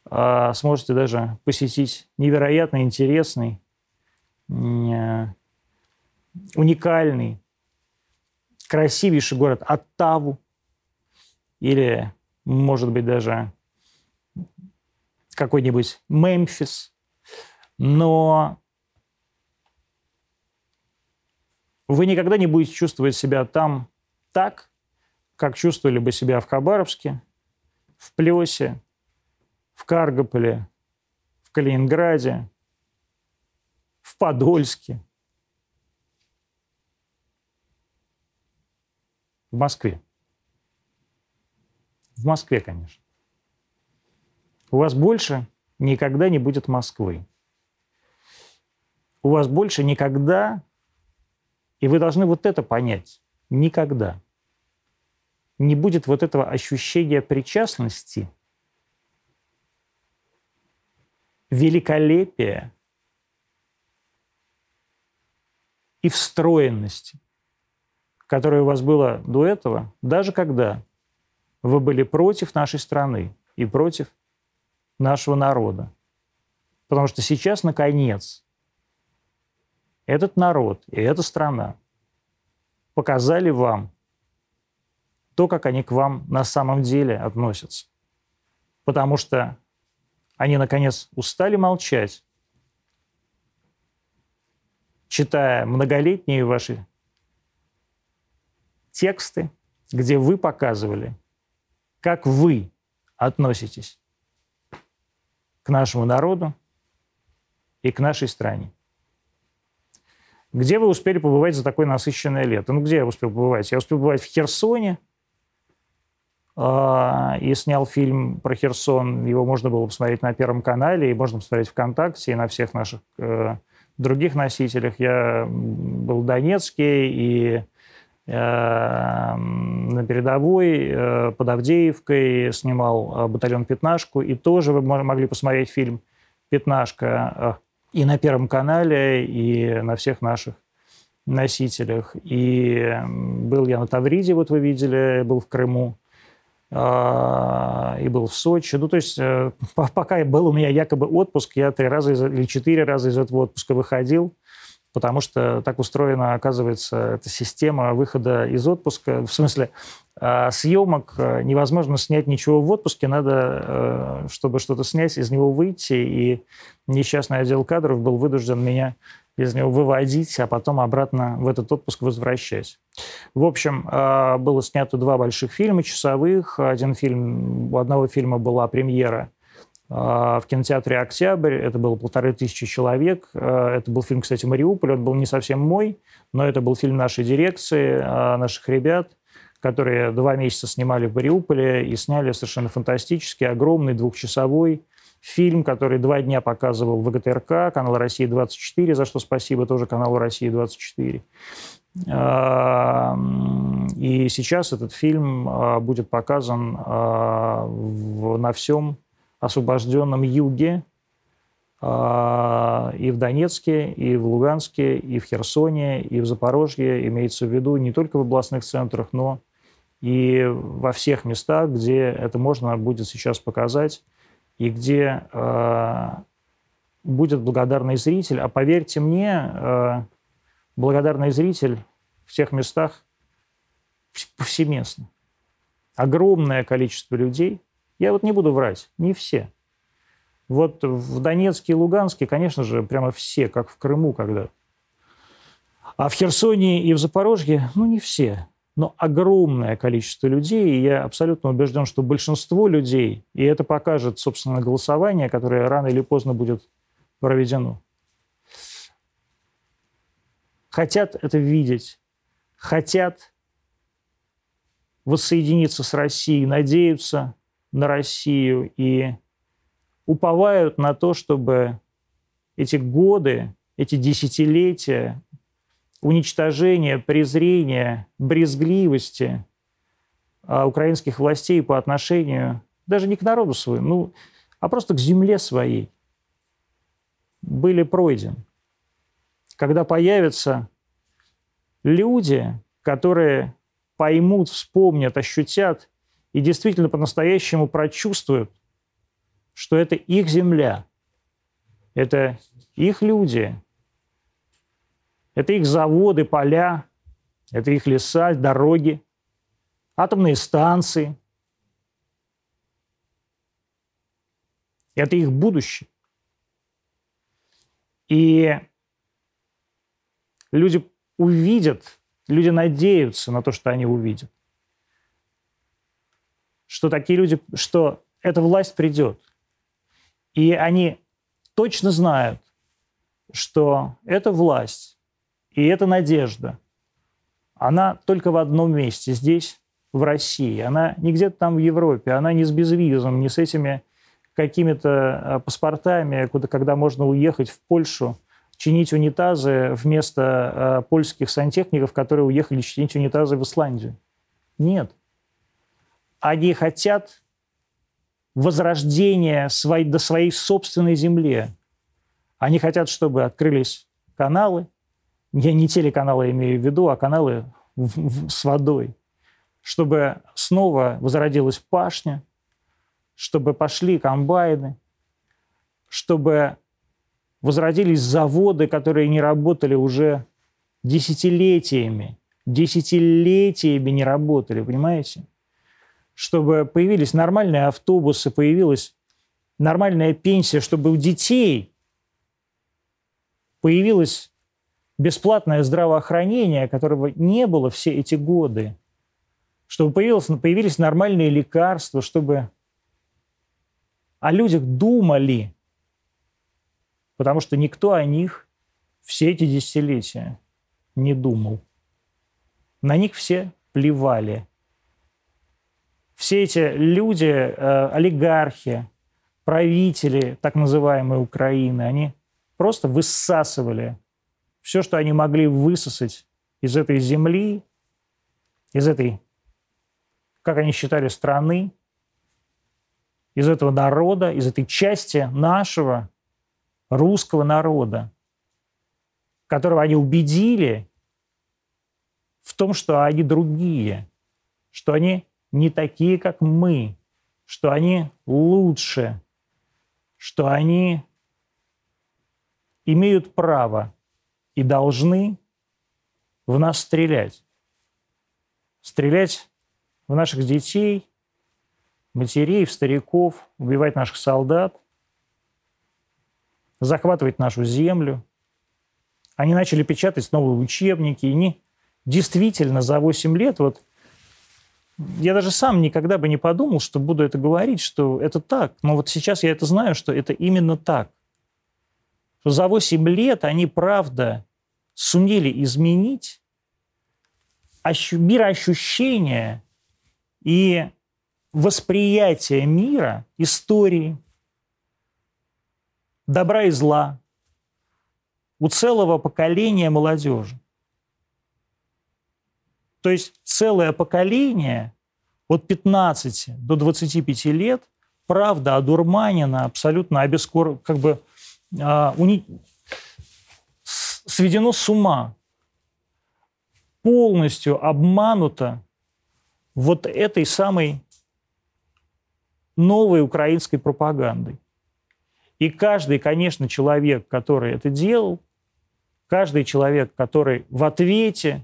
А, сможете даже посетить невероятно интересный, э, уникальный, красивейший город Оттаву или, может быть, даже какой-нибудь Мемфис. Но вы никогда не будете чувствовать себя там так, как чувствовали бы себя в Хабаровске, в Плесе, в Каргополе, в Калининграде, в Подольске, в Москве. В Москве, конечно. У вас больше никогда не будет Москвы. У вас больше никогда и вы должны вот это понять. Никогда не будет вот этого ощущения причастности, великолепия и встроенности, которое у вас было до этого, даже когда вы были против нашей страны и против нашего народа. Потому что сейчас, наконец, этот народ и эта страна показали вам то, как они к вам на самом деле относятся. Потому что они, наконец, устали молчать, читая многолетние ваши тексты, где вы показывали, как вы относитесь к нашему народу и к нашей стране. Где вы успели побывать за такое насыщенное лето? Ну, где я успел побывать? Я успел побывать в Херсоне, и снял фильм про Херсон. Его можно было посмотреть на Первом канале, и можно посмотреть ВКонтакте, и на всех наших э, других носителях. Я был в Донецке и э, на передовой э, под Авдеевкой снимал «Батальон Пятнашку», и тоже вы могли посмотреть фильм «Пятнашка» и на Первом канале, и на всех наших носителях. И был я на Тавриде, вот вы видели, был в Крыму, а, и был в Сочи. Ну, то есть э, пока был у меня якобы отпуск, я три раза или четыре раза из этого отпуска выходил, потому что так устроена, оказывается, эта система выхода из отпуска. В смысле, а, съемок э, невозможно снять ничего в отпуске, надо, э, чтобы что-то снять, из него выйти, и несчастный отдел кадров был вынужден меня из него выводить, а потом обратно в этот отпуск возвращать. В общем, а, было снято два больших фильма часовых. Один фильм, у одного фильма была премьера в кинотеатре «Октябрь». Это было полторы тысячи человек. Это был фильм, кстати, «Мариуполь». Он был не совсем мой, но это был фильм нашей дирекции, наших ребят – которые два месяца снимали в Мариуполе и сняли совершенно фантастический, огромный, двухчасовой фильм, который два дня показывал ВГТРК, канал «Россия-24», за что спасибо тоже каналу «Россия-24». И сейчас этот фильм а, будет показан а, на всем освобожденном юге, а, и в Донецке, и в Луганске, и в Херсоне, и в Запорожье, имеется в виду не только в областных центрах, но и во всех местах, где это можно будет сейчас показать, и где э, будет благодарный зритель. А поверьте мне, э, благодарный зритель в тех местах повсеместно. Огромное количество людей. Я вот не буду врать, не все. Вот в Донецке и Луганске, конечно же, прямо все, как в Крыму когда. А в Херсоне и в Запорожье, ну, не все, но огромное количество людей, и я абсолютно убежден, что большинство людей, и это покажет, собственно, голосование, которое рано или поздно будет проведено, хотят это видеть, хотят воссоединиться с Россией, надеются на Россию и уповают на то, чтобы эти годы, эти десятилетия уничтожения, презрения, брезгливости а, украинских властей по отношению даже не к народу своему, ну, а просто к земле своей были пройдены. Когда появятся люди, которые поймут, вспомнят, ощутят и действительно по-настоящему прочувствуют, что это их земля, это их люди, это их заводы, поля, это их леса, дороги, атомные станции. Это их будущее. И люди увидят, люди надеются на то, что они увидят. Что такие люди, что эта власть придет. И они точно знают, что эта власть и эта надежда, она только в одном месте, здесь, в России. Она не где-то там в Европе, она не с безвизом, не с этими какими-то а, паспортами, куда, когда можно уехать в Польшу, чинить унитазы вместо э, польских сантехников, которые уехали чинить унитазы в Исландию. Нет. Они хотят возрождения своей, до своей собственной земли. Они хотят, чтобы открылись каналы. Я не телеканалы имею в виду, а каналы в, в, с водой. Чтобы снова возродилась пашня, чтобы пошли комбайны, чтобы возродились заводы, которые не работали уже десятилетиями. Десятилетиями не работали, понимаете? Чтобы появились нормальные автобусы, появилась нормальная пенсия, чтобы у детей появилось бесплатное здравоохранение, которого не было все эти годы, чтобы появилось, появились нормальные лекарства, чтобы о людях думали, потому что никто о них все эти десятилетия не думал. На них все плевали. Все эти люди, э, олигархи, правители так называемой Украины, они просто высасывали все, что они могли высосать из этой земли, из этой, как они считали, страны, из этого народа, из этой части нашего русского народа, которого они убедили в том, что они другие, что они не такие, как мы, что они лучше, что они имеют право и должны в нас стрелять. Стрелять в наших детей, матерей, в стариков, убивать наших солдат, захватывать нашу землю. Они начали печатать новые учебники, и они действительно за 8 лет, вот я даже сам никогда бы не подумал, что буду это говорить, что это так. Но вот сейчас я это знаю, что это именно так. Что за 8 лет они, правда, сумели изменить мироощущение и восприятие мира, истории, добра и зла у целого поколения молодежи. То есть целое поколение от 15 до 25 лет, правда, одурманено, абсолютно обескор... как бы а, уни... сведено с ума, полностью обмануто вот этой самой новой украинской пропагандой. И каждый, конечно, человек, который это делал, каждый человек, который в ответе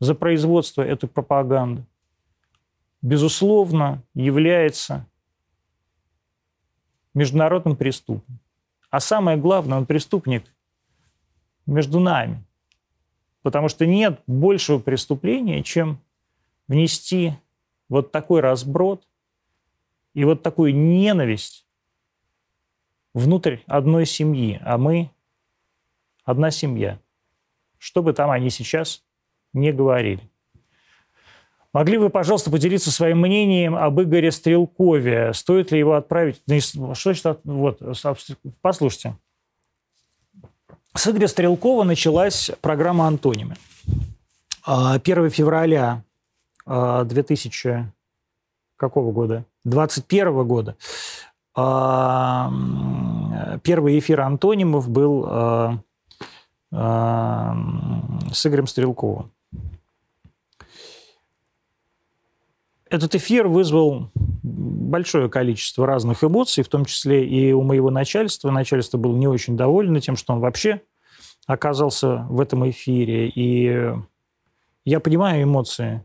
за производство этой пропаганды, безусловно, является международным преступником. А самое главное, он преступник между нами. потому что нет большего преступления, чем внести вот такой разброд и вот такую ненависть внутрь одной семьи, а мы одна семья. Что бы там они сейчас не говорили. Могли бы, пожалуйста, поделиться своим мнением об Игоре Стрелкове? Стоит ли его отправить? Что значит? Вот, послушайте. С Игоря Стрелкова началась программа «Антонимы». 1 а, февраля 2000 а, какого года? 21 года. А, первый эфир «Антонимов» был с Игорем Стрелковым. Этот эфир вызвал большое количество разных эмоций, в том числе и у моего начальства. Начальство было не очень довольно тем, что он вообще оказался в этом эфире. И я понимаю эмоции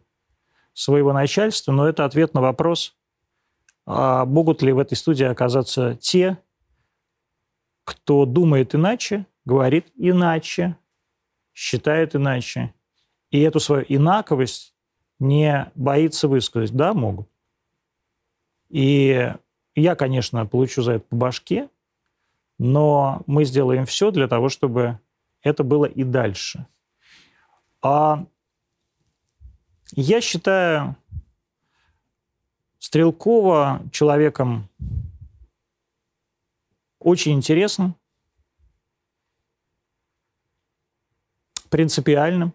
своего начальства, но это ответ на вопрос, а могут ли в этой студии оказаться те, кто думает иначе, говорит иначе, считает иначе, и эту свою инаковость не боится высказать. Да, могут. И я, конечно, получу за это по башке, но мы сделаем все для того, чтобы это было и дальше. А я считаю Стрелкова человеком очень интересным, принципиальным,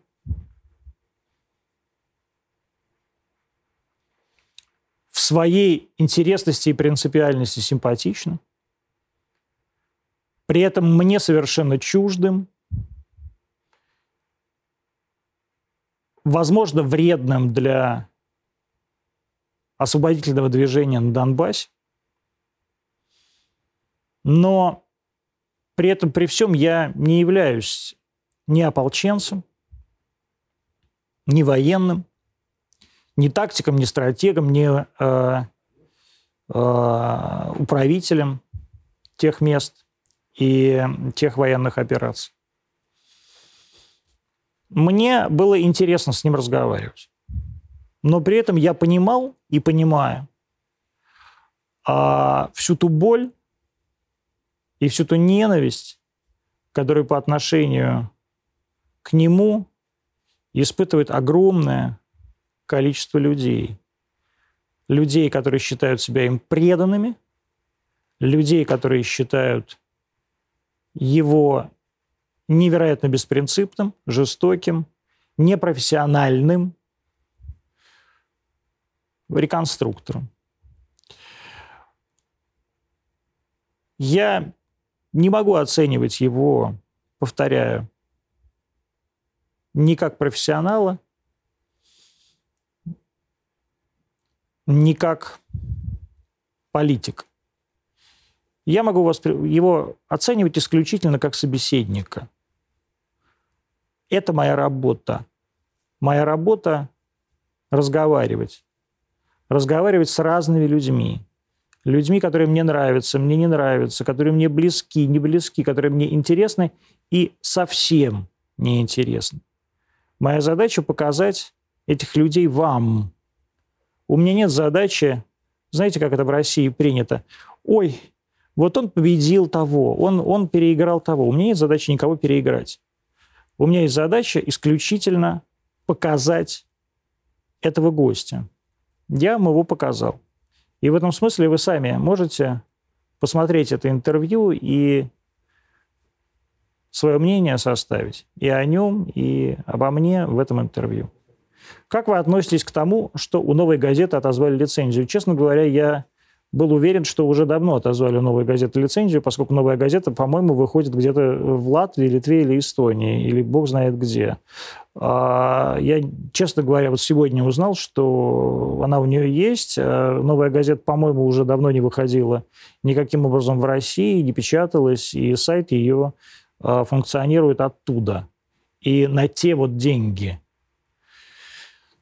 своей интересности и принципиальности симпатичным, при этом мне совершенно чуждым, возможно, вредным для освободительного движения на Донбассе, но при этом, при всем, я не являюсь ни ополченцем, ни военным, ни тактиком, ни стратегом, ни э, э, управителем тех мест и тех военных операций. Мне было интересно с ним разговаривать. Но при этом я понимал и понимаю а, всю ту боль и всю ту ненависть, которую по отношению к нему испытывает огромное количество людей. Людей, которые считают себя им преданными, людей, которые считают его невероятно беспринципным, жестоким, непрофессиональным реконструктором. Я не могу оценивать его, повторяю, ни как профессионала, не как политик. Я могу его оценивать исключительно как собеседника. Это моя работа. Моя работа – разговаривать. Разговаривать с разными людьми. Людьми, которые мне нравятся, мне не нравятся, которые мне близки, не близки, которые мне интересны и совсем неинтересны. Моя задача – показать этих людей вам, у меня нет задачи, знаете, как это в России принято, ой, вот он победил того, он, он переиграл того. У меня нет задачи никого переиграть. У меня есть задача исключительно показать этого гостя. Я вам его показал. И в этом смысле вы сами можете посмотреть это интервью и свое мнение составить и о нем, и обо мне в этом интервью. Как вы относитесь к тому, что у «Новой газеты» отозвали лицензию? Честно говоря, я был уверен, что уже давно отозвали у «Новой газеты» лицензию, поскольку «Новая газета», по-моему, выходит где-то в Латвии, Литве или Эстонии, или бог знает где. А, я, честно говоря, вот сегодня узнал, что она у нее есть. А, «Новая газета», по-моему, уже давно не выходила никаким образом в России, не печаталась, и сайт ее а, функционирует оттуда. И на те вот деньги –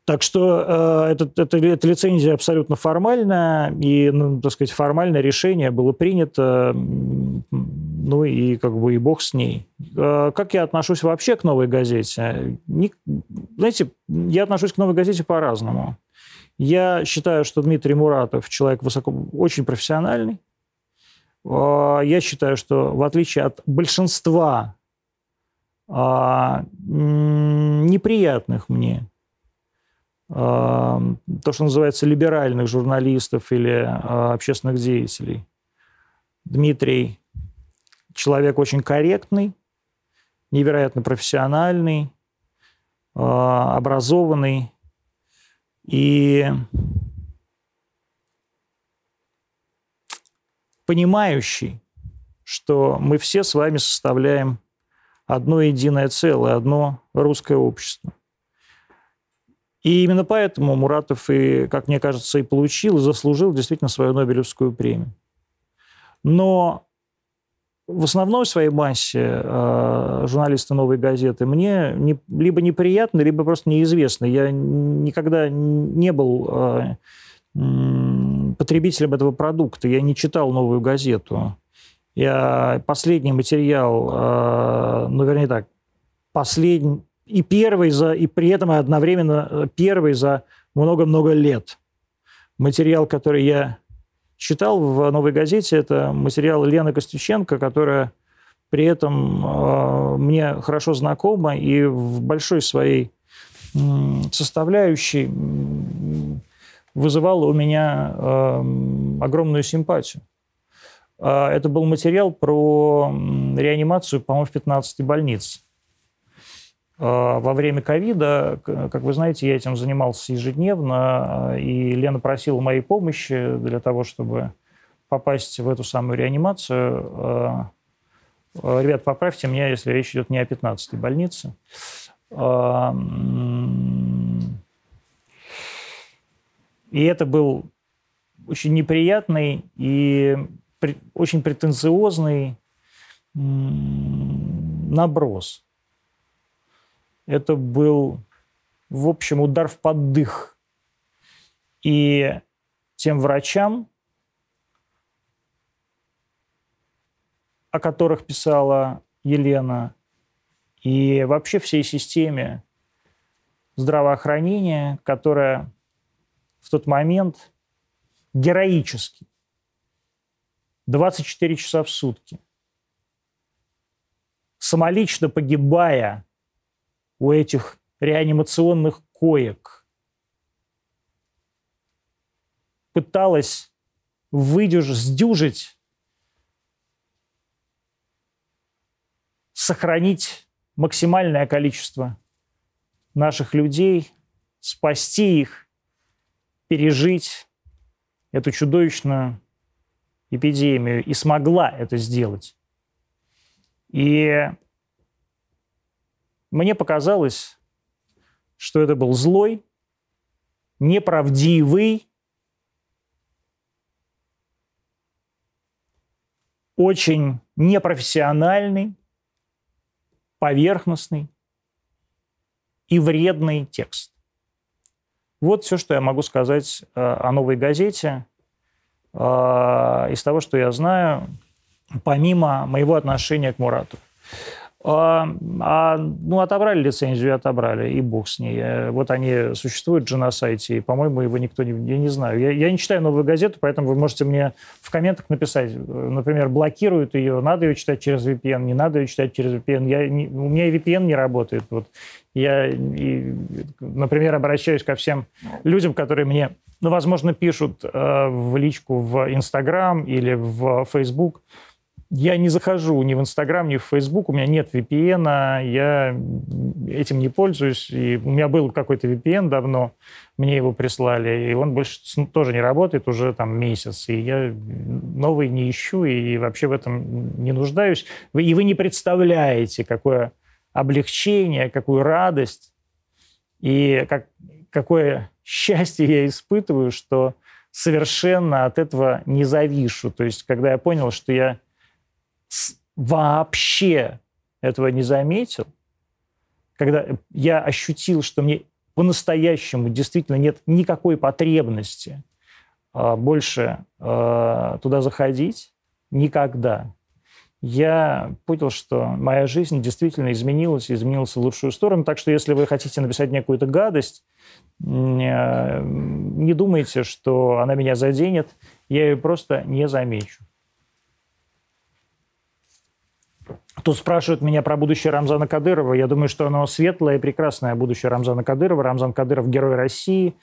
так что э, это, это, эта лицензия абсолютно формальная, и, ну, так сказать, формальное решение было принято ну и как бы и бог с ней. Э, как я отношусь вообще к «Новой газете»? Не, знаете, я отношусь к «Новой газете» по-разному. Я считаю, что Дмитрий Муратов человек высоко, очень профессиональный. Э, я считаю, что в отличие от большинства э, неприятных мне то, что называется либеральных журналистов или общественных деятелей, Дмитрий человек очень корректный, невероятно профессиональный, образованный и понимающий, что мы все с вами составляем одно единое целое, одно русское общество. И именно поэтому Муратов и, как мне кажется, и получил, и заслужил действительно свою Нобелевскую премию. Но в основной своей массе э, журналисты «Новой газеты» мне не, либо неприятны, либо просто неизвестны. Я никогда не был э, потребителем этого продукта. Я не читал «Новую газету». Я последний материал, э, ну, вернее так, последний, и первый за, и при этом одновременно э, первый за много-много лет. Материал, который я читал в «Новой газете», это материал Лены Костюченко, которая при этом э, мне хорошо знакома и в большой своей э, составляющей вызывала у меня э, огромную симпатию. Э, это был материал про реанимацию, по-моему, в 15-й больнице. Э, во время ковида, как вы знаете, я этим занимался ежедневно, э, и Лена просила моей помощи для того, чтобы попасть в эту самую реанимацию. Э, ребят, поправьте меня, если речь идет не о 15-й больнице. И это был очень неприятный и очень претенциозный наброс это был, в общем, удар в поддых. И тем врачам, о которых писала Елена, и вообще всей системе здравоохранения, которая в тот момент героически 24 часа в сутки, самолично погибая у этих реанимационных коек. Пыталась выдержать, сдюжить, сохранить максимальное количество наших людей, спасти их, пережить эту чудовищную эпидемию и смогла это сделать. И мне показалось, что это был злой, неправдивый, очень непрофессиональный, поверхностный и вредный текст. Вот все, что я могу сказать э, о новой газете. Э, из того, что я знаю, помимо моего отношения к Мурату. А, а, ну, отобрали лицензию, отобрали, и бог с ней. Э, вот они существуют же на сайте, и, по-моему, его никто не... Я не знаю. Я, я не читаю новую газету, поэтому вы можете мне в комментах написать, э, например, блокируют ее, надо ее читать через VPN, не надо ее читать через VPN. Я, не, у меня и VPN не работает. Вот. Я, и, например, обращаюсь ко всем людям, которые мне, ну, возможно, пишут э, в личку в Instagram или в Facebook, я не захожу ни в Инстаграм, ни в Фейсбук, у меня нет VPN, я этим не пользуюсь. И у меня был какой-то VPN давно, мне его прислали, и он больше тоже не работает уже там месяц. И я новый не ищу и вообще в этом не нуждаюсь. И вы не представляете, какое облегчение, какую радость и как, какое счастье я испытываю, что совершенно от этого не завишу. То есть, когда я понял, что я вообще этого не заметил, когда я ощутил, что мне по-настоящему действительно нет никакой потребности а, больше а, туда заходить, никогда. я понял, что моя жизнь действительно изменилась, изменилась в лучшую сторону. Так что если вы хотите написать мне какую-то гадость, э, не думайте, что она меня заденет, я ее просто не замечу. Тут спрашивают меня про будущее Рамзана Кадырова. Я думаю, что оно светлое и прекрасное будущее Рамзана Кадырова. Рамзан Кадыров – герой России.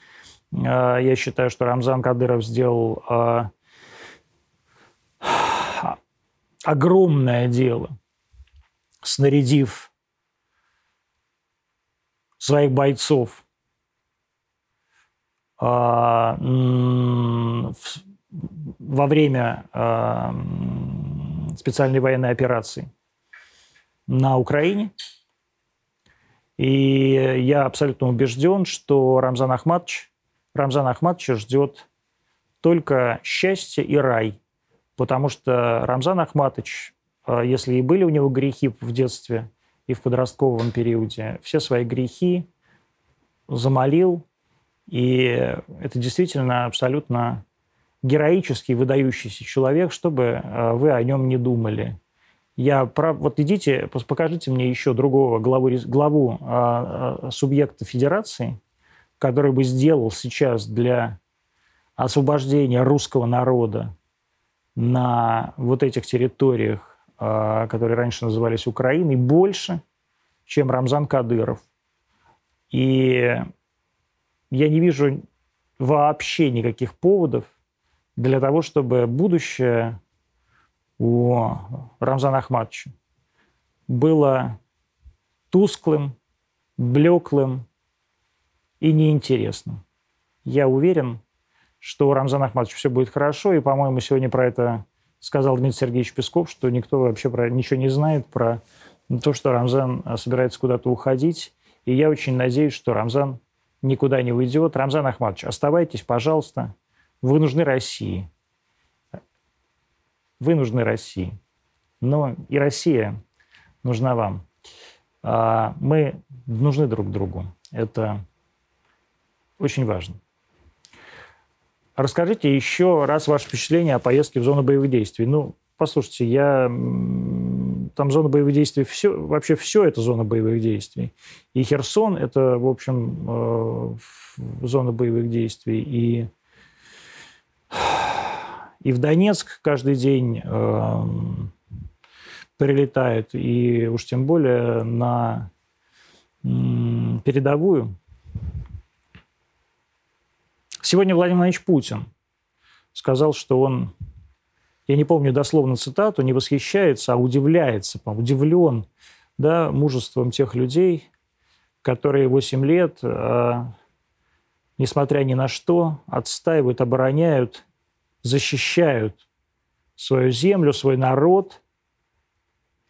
Э, я считаю, что Рамзан Кадыров сделал э, огромное дело, снарядив своих бойцов а, во время а, специальной военной операции на Украине. И я абсолютно убежден, что Рамзан Ахматович, Рамзан Ахматовича ждет только счастье и рай – Потому что Рамзан Ахматович, а, если и были у него грехи в детстве и в подростковом периоде, все свои грехи замолил, и это действительно абсолютно героический, выдающийся человек, чтобы а, вы о нем не думали. Я прав... Вот идите, покажите мне еще другого главу, главу а, субъекта федерации, который бы сделал сейчас для освобождения русского народа на вот этих территориях, а, которые раньше назывались Украиной, больше, чем Рамзан Кадыров. И я не вижу вообще никаких поводов для того, чтобы будущее у Рамзана Ахматовича было тусклым, блеклым и неинтересным. Я уверен, что у Рамзана Ахматовича все будет хорошо. И, по-моему, сегодня про это сказал Дмитрий Сергеевич Песков, что никто вообще про ничего не знает про то, что Рамзан а, собирается куда-то уходить. И я очень надеюсь, что Рамзан никуда не уйдет. Рамзан Ахматович, оставайтесь, пожалуйста. Вы нужны России. Вы нужны России. Но и Россия нужна вам. А, мы нужны друг другу. Это очень важно. Расскажите еще раз ваше впечатление о поездке в зону боевых действий. Ну, послушайте, я там зона боевых действий, все, вообще все это зона боевых действий. И Херсон – это, в общем, э, зона боевых действий. И, и в Донецк каждый день э, прилетает, и уж тем более на э, передовую – Сегодня Владимир Владимирович Путин сказал, что он, я не помню дословно цитату, не восхищается, а удивляется, удивлен да, мужеством тех людей, которые 8 лет, э, несмотря ни на что, отстаивают, обороняют, защищают свою землю, свой народ,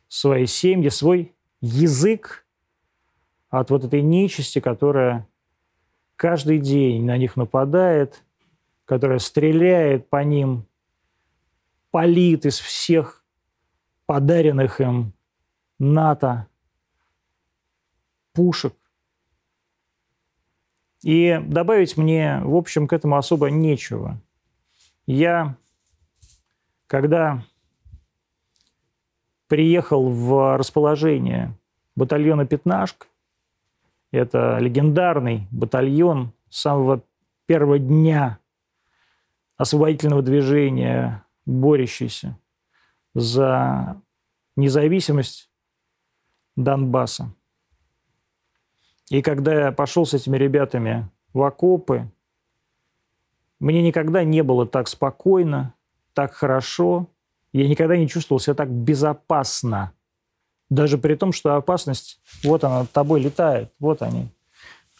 свои семьи, свой язык от вот этой нечисти, которая каждый день на них нападает, которая стреляет по ним, палит из всех подаренных им НАТО пушек. И добавить мне, в общем, к этому особо нечего. Я, когда приехал в расположение батальона «Пятнашка», это легендарный батальон с самого первого дня освободительного движения, борющийся за независимость Донбасса. И когда я пошел с этими ребятами в окопы, мне никогда не было так спокойно, так хорошо, я никогда не чувствовал себя так безопасно даже при том, что опасность, вот она над тобой летает, вот они.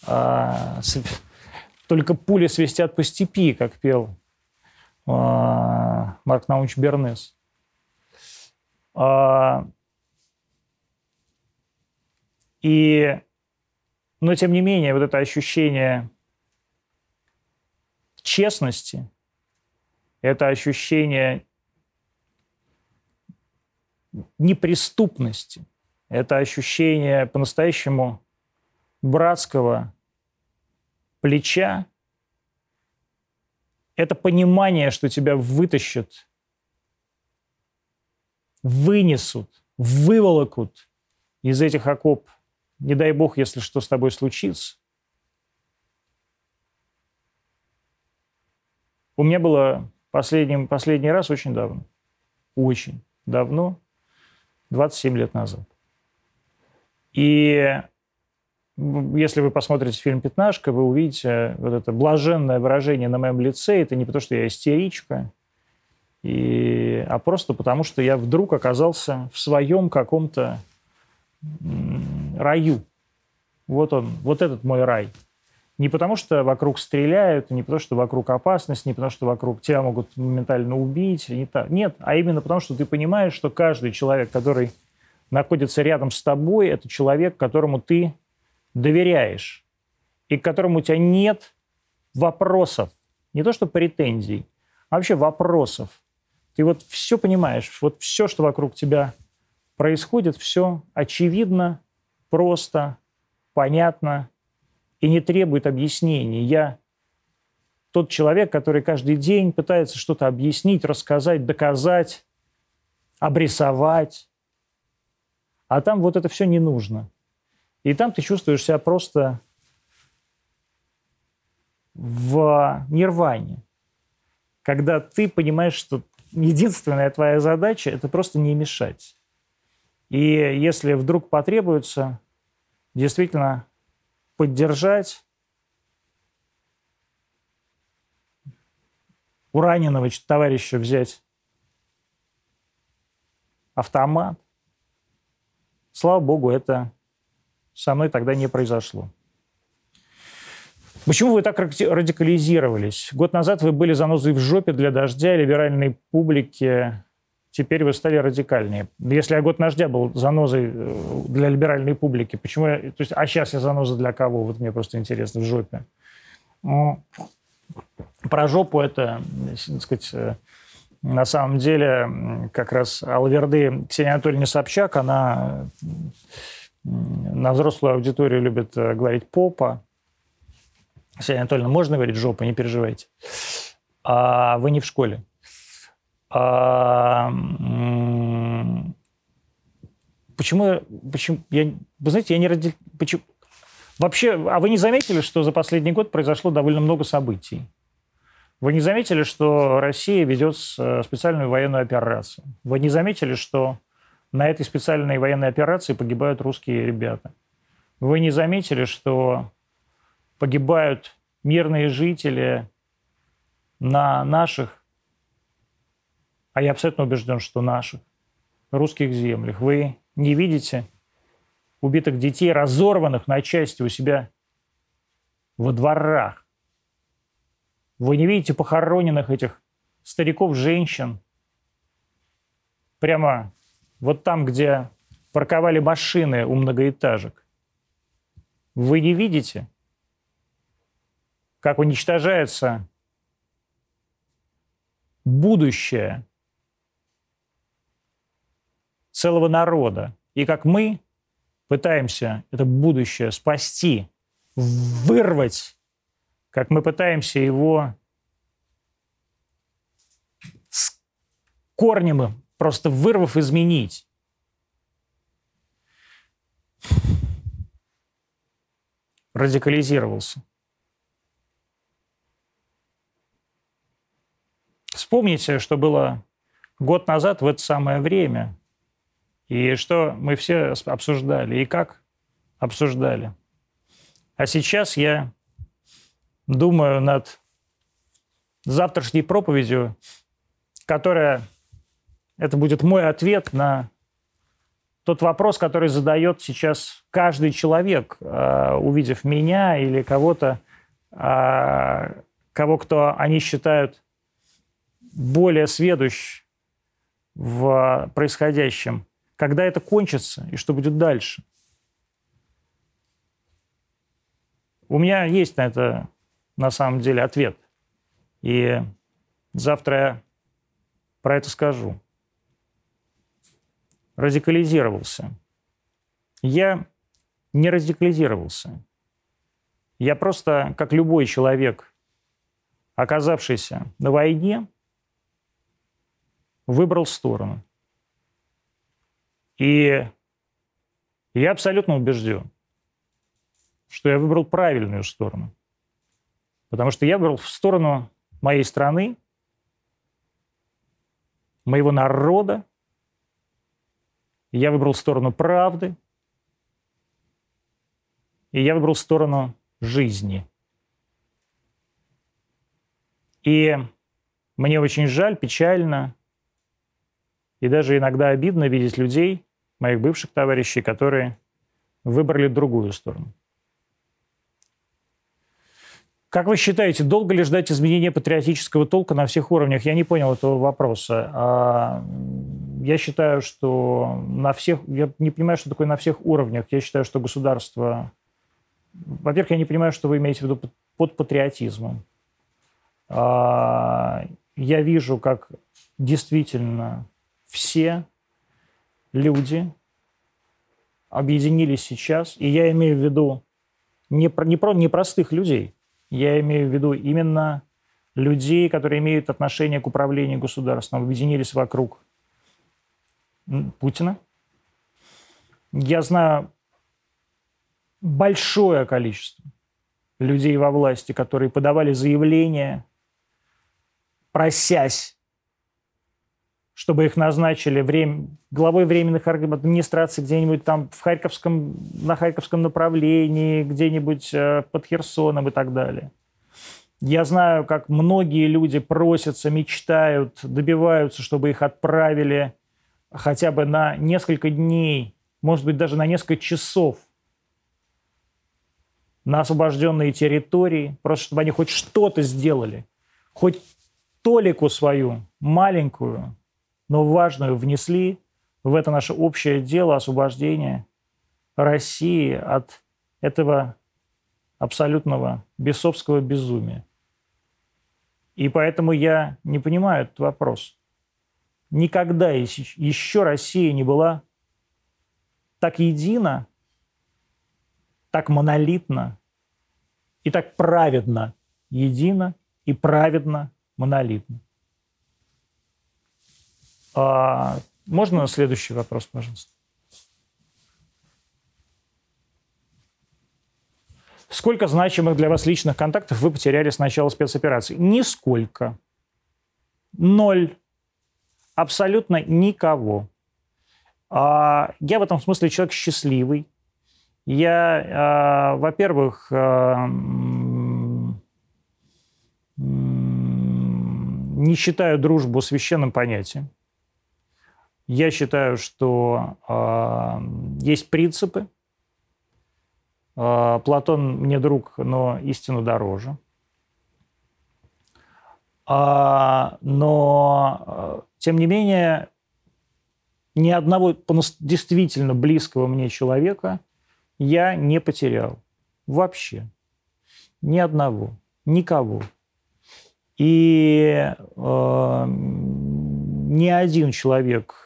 А, только пули свистят по степи, как пел а, Марк Наумович Бернес. А, и, но тем не менее, вот это ощущение честности, это ощущение неприступности. Это ощущение по-настоящему братского плеча. Это понимание, что тебя вытащат вынесут, выволокут из этих окоп. Не дай бог, если что с тобой случится. У меня было последний, последний раз очень давно. Очень давно. 27 лет назад. И если вы посмотрите фильм «Пятнашка», вы увидите вот это блаженное выражение на моем лице. Это не потому, что я истеричка, и, а просто потому, что я вдруг оказался в своем каком-то раю. Вот он, вот этот мой рай. Не потому, что вокруг стреляют, не потому, что вокруг опасность, не потому, что вокруг тебя могут моментально убить. Не так. Нет, а именно потому, что ты понимаешь, что каждый человек, который находится рядом с тобой, это человек, которому ты доверяешь и к которому у тебя нет вопросов. Не то, что претензий, а вообще вопросов. Ты вот все понимаешь, вот все, что вокруг тебя происходит, все очевидно, просто, понятно и не требует объяснений. Я тот человек, который каждый день пытается что-то объяснить, рассказать, доказать, обрисовать. А там вот это все не нужно. И там ты чувствуешь себя просто в нирване, когда ты понимаешь, что единственная твоя задача – это просто не мешать. И если вдруг потребуется, действительно поддержать у раненого товарища взять автомат. Слава богу, это со мной тогда не произошло. Почему вы так радикализировались? Год назад вы были занозой в жопе для дождя и либеральной публики. Теперь вы стали радикальнее. Если я год дождя был занозой э, для либеральной публики, почему я... То есть, а сейчас я заноза для кого? Вот мне просто интересно, в жопе. Ну, про жопу это, так сказать, э, на самом деле как раз Алверды Ксения Анатольевна Собчак, она на взрослую аудиторию любит э, говорить попа. Ксения Анатольевна, можно говорить жопа, не переживайте. А вы не в школе. А, почему, почему, я, вы знаете, я не ради, почему, вообще, а вы не заметили, что за последний год произошло довольно много событий? Вы не заметили, что Россия ведет э, специальную военную операцию? Вы не заметили, что на этой специальной военной операции погибают русские ребята. Вы не заметили, что погибают мирные жители на наших, а я абсолютно убежден, что наших, русских землях. Вы не видите убитых детей, разорванных на части у себя во дворах. Вы не видите похороненных этих стариков, женщин прямо вот там, где парковали машины у многоэтажек, вы не видите, как уничтожается будущее целого народа, и как мы пытаемся это будущее спасти, вырвать, как мы пытаемся его с корнем просто вырвав, изменить. Радикализировался. Вспомните, что было год назад в это самое время, и что мы все обсуждали, и как обсуждали. А сейчас я думаю над завтрашней проповедью, которая это будет мой ответ на тот вопрос, который задает сейчас каждый человек, э, увидев меня или кого-то, э, кого кто они считают более сведущ в происходящем. Когда это кончится и что будет дальше? У меня есть на это на самом деле ответ. И завтра я про это скажу радикализировался. Я не радикализировался. Я просто, как любой человек, оказавшийся на войне, выбрал сторону. И я абсолютно убежден, что я выбрал правильную сторону. Потому что я выбрал в сторону моей страны, моего народа. Я выбрал сторону правды. И я выбрал сторону жизни. И мне очень жаль, печально и даже иногда обидно видеть людей, моих бывших товарищей, которые выбрали другую сторону. Как вы считаете, долго ли ждать изменения патриотического толка на всех уровнях? Я не понял этого вопроса. А, я считаю, что на всех... Я не понимаю, что такое на всех уровнях. Я считаю, что государство... Во-первых, я не понимаю, что вы имеете в виду под патриотизмом. А, я вижу, как действительно все люди объединились сейчас, и я имею в виду не, про, не, про, не простых людей, я имею в виду именно людей, которые имеют отношение к управлению государством, объединились вокруг Путина. Я знаю большое количество людей во власти, которые подавали заявления, просясь чтобы их назначили время, главой временных администраций где-нибудь там в Харьковском, на Харьковском направлении, где-нибудь э, под Херсоном и так далее. Я знаю, как многие люди просятся, мечтают, добиваются, чтобы их отправили хотя бы на несколько дней, может быть, даже на несколько часов на освобожденные территории, просто чтобы они хоть что-то сделали, хоть толику свою маленькую но важную внесли в это наше общее дело освобождения России от этого абсолютного бесовского безумия. И поэтому я не понимаю этот вопрос. Никогда еще Россия не была так едина, так монолитна и так праведно едина и праведно монолитна. А, можно следующий вопрос, пожалуйста? Сколько значимых для вас личных контактов вы потеряли с начала спецоперации? Нисколько. Ноль. Абсолютно никого. А, я в этом смысле человек счастливый. Я, а, во-первых, а, не считаю дружбу священным понятием. Я считаю, что э, есть принципы. Э, Платон мне друг, но истину дороже. А, но, э, тем не менее, ни одного действительно близкого мне человека я не потерял. Вообще. Ни одного. Никого. И э, ни один человек Э,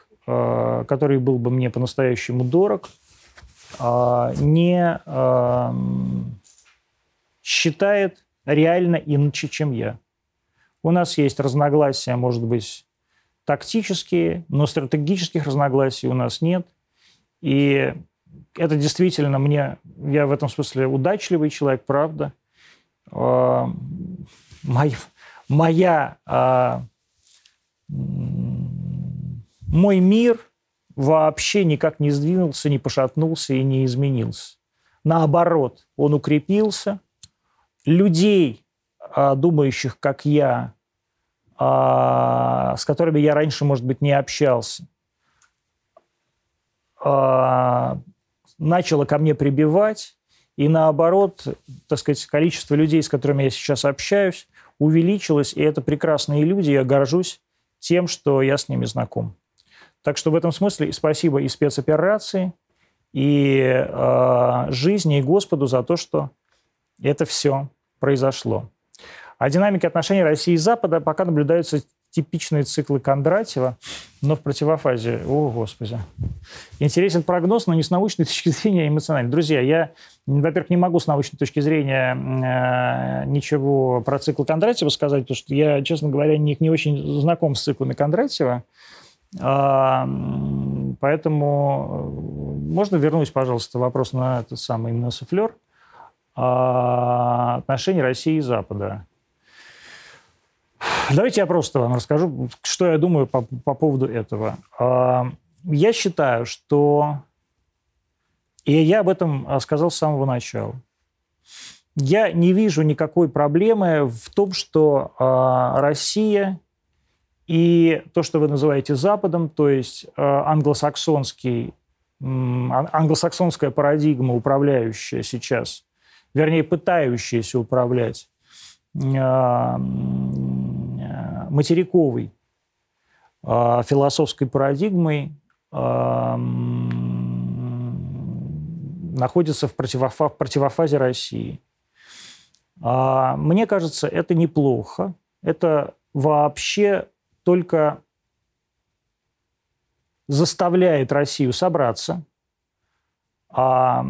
который был бы мне по-настоящему дорог, а, не э, считает реально иначе, чем я. У нас есть разногласия, может быть, тактические, но стратегических разногласий у нас нет. И это действительно мне, я в этом смысле удачливый человек, правда. Э, моя, моя мой мир вообще никак не сдвинулся, не пошатнулся и не изменился. Наоборот, он укрепился. Людей, а, думающих, как я, а, с которыми я раньше, может быть, не общался, а, начало ко мне прибивать, и наоборот, так сказать, количество людей, с которыми я сейчас общаюсь, увеличилось, и это прекрасные люди, я горжусь тем, что я с ними знаком. Так что в этом смысле спасибо и спецоперации, и э, жизни, и Господу за то, что это все произошло. О динамике отношений России и Запада пока наблюдаются типичные циклы Кондратьева, но в противофазе. О, Господи. Интересен прогноз, но не с научной точки зрения, а эмоционально. Друзья, я, во-первых, не могу с научной точки зрения э, ничего про цикл Кондратьева сказать, потому что я, честно говоря, не, не очень знаком с циклами Кондратьева. Поэтому э, можно вернуть, пожалуйста, вопрос на этот самый именно суфлер а, отношений России и Запада. Давайте я просто вам расскажу, что я думаю по, по поводу этого. А, я считаю, что... И я об этом сказал с самого начала. Я не вижу никакой проблемы в том, что а, Россия и то, что вы называете Западом, то есть а, англосаксонский, англосаксонская парадигма, управляющая сейчас, вернее, пытающаяся управлять а, материковой философской парадигмой, находится в противофазе России. А, мне кажется, это неплохо. Это вообще только заставляет Россию собраться, а,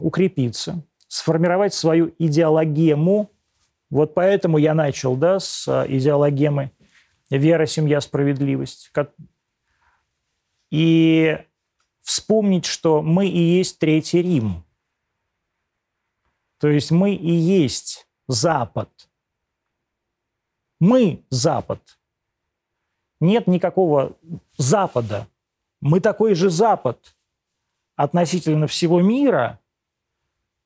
укрепиться, сформировать свою идеологему. Вот поэтому я начал да, с идеологемы «Вера, семья, справедливость». И вспомнить, что мы и есть Третий Рим – то есть мы и есть Запад. Мы Запад. Нет никакого Запада. Мы такой же Запад относительно всего мира,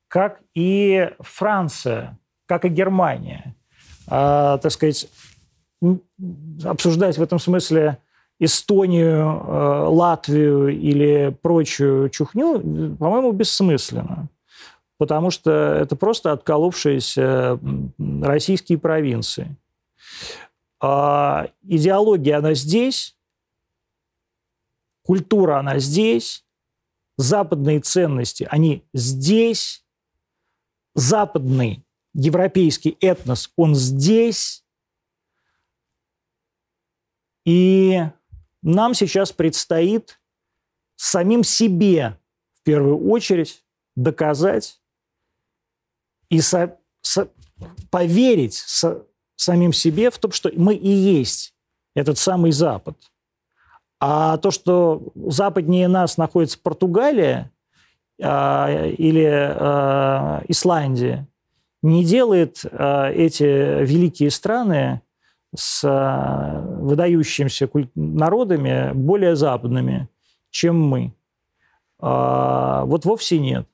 как и Франция, как и Германия. А, так сказать, обсуждать в этом смысле Эстонию, э, Латвию или прочую чухню, по-моему, бессмысленно потому что это просто отколовшиеся российские провинции. А идеология, она здесь, культура, она здесь, западные ценности, они здесь, западный европейский этнос, он здесь, и нам сейчас предстоит самим себе в первую очередь доказать, и со, со, поверить со, самим себе в том, что мы и есть этот самый Запад. А то, что западнее нас находится Португалия э, или э, Исландия, не делает э, эти великие страны с э, выдающимися народами более западными, чем мы. Э, вот вовсе нет.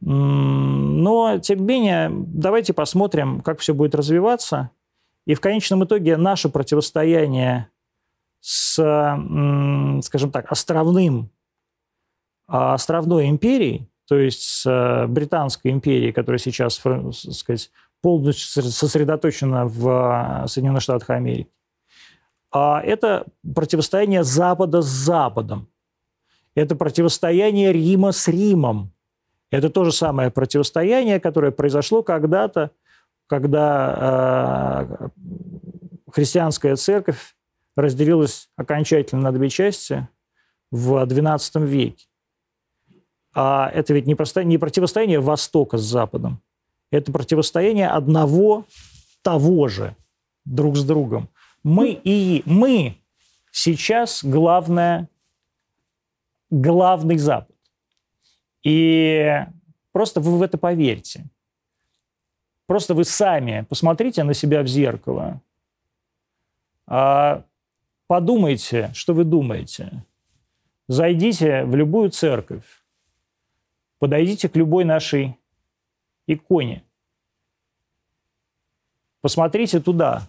Но, тем не менее, давайте посмотрим, как все будет развиваться. И в конечном итоге наше противостояние с, скажем так, островным, а, островной империей, то есть с Британской империей, которая сейчас, так сказать, полностью сосредоточена в Соединенных Штатах Америки, а это противостояние Запада с Западом. Это противостояние Рима с Римом. Это то же самое противостояние, которое произошло когда-то, когда э, христианская церковь разделилась окончательно на две части в XII веке. А это ведь не, не противостояние Востока с Западом, это противостояние одного того же друг с другом. Мы и мы сейчас главное, главный Запад. И просто вы в это поверьте. Просто вы сами посмотрите на себя в зеркало, а, подумайте, что вы думаете. Зайдите в любую церковь, подойдите к любой нашей иконе, посмотрите туда,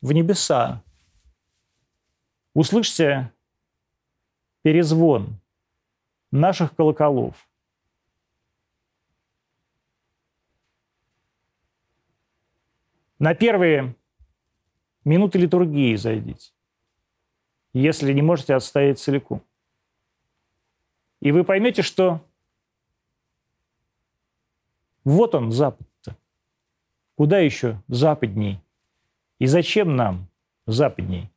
в небеса, услышьте перезвон наших колоколов. На первые минуты литургии зайдите, если не можете отстоять целиком. И вы поймете, что вот он, Запад-то. Куда еще западней? И зачем нам западней?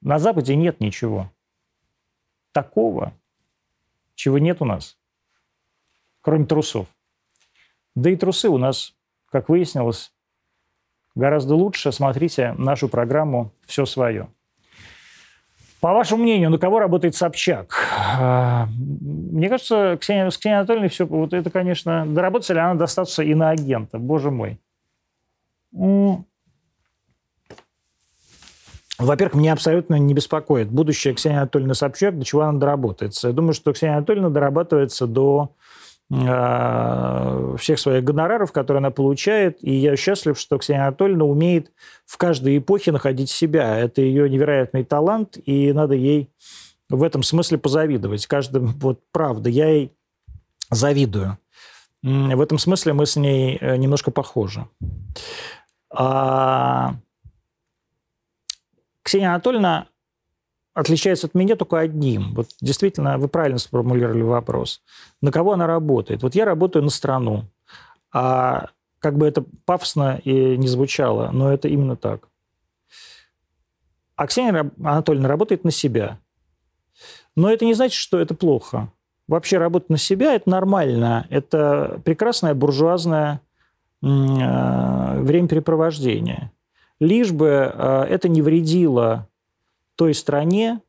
На Западе нет ничего такого, чего нет у нас, кроме трусов. Да и трусы у нас, как выяснилось, гораздо лучше. Смотрите нашу программу «Все свое». По вашему мнению, на кого работает Собчак? А, мне кажется, Ксения, с Ксенией Анатольевной все, вот это, конечно, доработается ли она до статуса иноагента, боже мой. Во-первых, меня абсолютно не беспокоит будущее Ксения Анатольевны Собчак, до чего она доработается. Я думаю, что Ксения Анатольевна дорабатывается до всех своих гонораров, которые она получает. И я счастлив, что Ксения Анатольевна умеет в каждой эпохе находить себя. Это ее невероятный талант, и надо ей в этом смысле позавидовать. Каждым, вот правда, я ей завидую. В этом смысле мы с ней э, немножко похожи. А... Ксения Анатольевна отличается от меня только одним. Вот действительно, вы правильно сформулировали вопрос. На кого она работает? Вот я работаю на страну. А как бы это пафосно и не звучало, но это именно так. А Ксения Анатольевна работает на себя. Но это не значит, что это плохо. Вообще работать на себя – это нормально. Это прекрасное буржуазное э, времяпрепровождение. Лишь бы э, это не вредило той стране,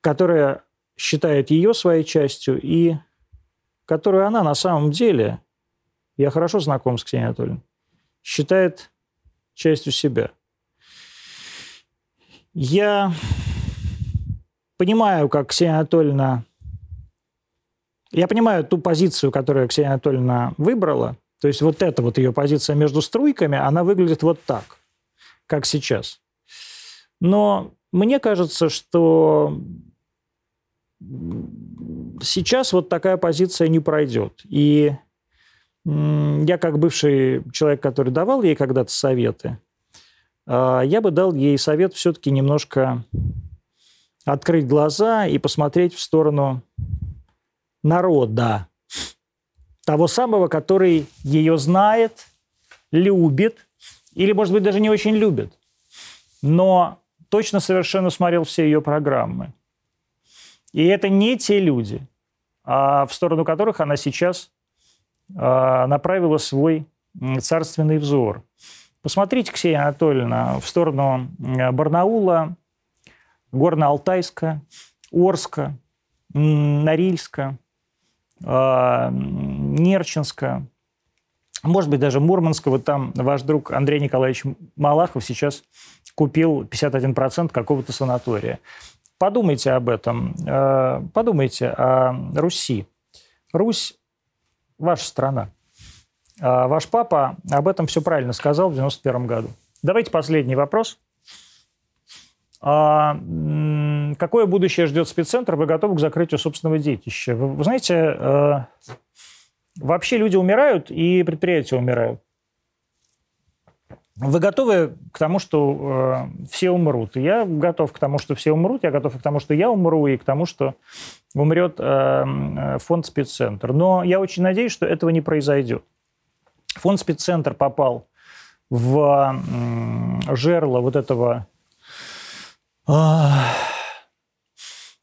которая считает ее своей частью и которую она на самом деле, я хорошо знаком с Ксенией Анатольевной, считает частью себя. Я понимаю, как Ксения Анатольевна... Я понимаю ту позицию, которую Ксения Анатольевна выбрала. То есть вот эта вот ее позиция между струйками, она выглядит вот так как сейчас. Но мне кажется, что сейчас вот такая позиция не пройдет. И я, как бывший человек, который давал ей когда-то советы, а, я бы дал ей совет все-таки немножко открыть глаза и посмотреть в сторону народа, того самого, который ее знает, любит или, может быть, даже не очень любит, но точно совершенно смотрел все ее программы. И это не те люди, а в сторону которых она сейчас а, направила свой царственный взор. Посмотрите, Ксения Анатольевна, в сторону Барнаула, Горно-Алтайска, Орска, Норильска, а, Нерчинска, может быть, даже Мурманского, там ваш друг Андрей Николаевич Малахов сейчас купил 51% какого-то санатория. Подумайте об этом, э, подумайте о Руси. Русь – ваша страна. А ваш папа об этом все правильно сказал в 91 году. Давайте последний вопрос. А, какое будущее ждет спеццентр? Вы готовы к закрытию собственного детища? Вы, вы знаете, э, Вообще люди умирают, и предприятия умирают. Вы готовы к тому, что э, все умрут? Я готов к тому, что все умрут, я готов к тому, что я умру, и к тому, что умрет э, э, фонд спеццентр. Но я очень надеюсь, что этого не произойдет. Фонд спеццентр попал в э, жерло вот этого э,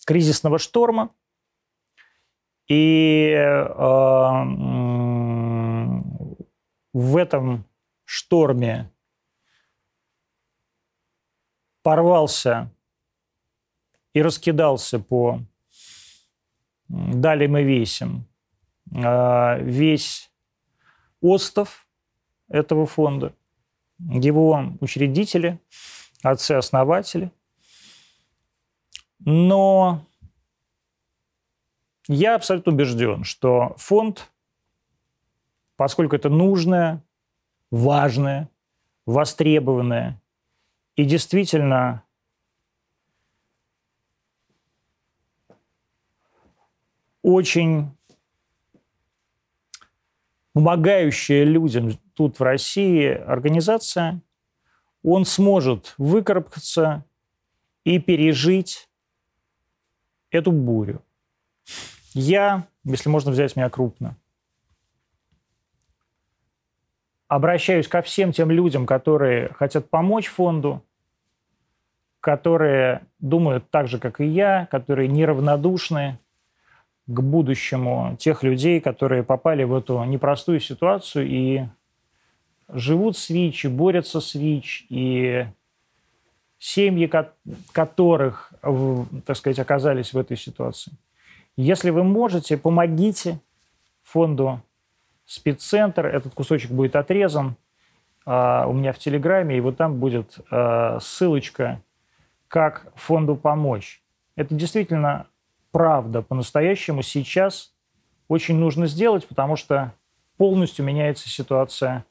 кризисного шторма, и э, в этом шторме порвался и раскидался по далим и весям э, весь остов этого фонда, его учредители, отцы-основатели. Но я абсолютно убежден, что фонд, поскольку это нужное, важное, востребованное и действительно очень помогающая людям тут в России организация, он сможет выкарабкаться и пережить эту бурю. Я, если можно взять меня крупно, обращаюсь ко всем тем людям, которые хотят помочь фонду, которые думают так же, как и я, которые неравнодушны к будущему тех людей, которые попали в эту непростую ситуацию и живут с ВИЧ, и борются с ВИЧ, и семьи которых, так сказать, оказались в этой ситуации. Если вы можете, помогите фонду спеццентр. Этот кусочек будет отрезан а, у меня в Телеграме, и вот там будет а, ссылочка, как фонду помочь. Это действительно правда. По-настоящему сейчас очень нужно сделать, потому что полностью меняется ситуация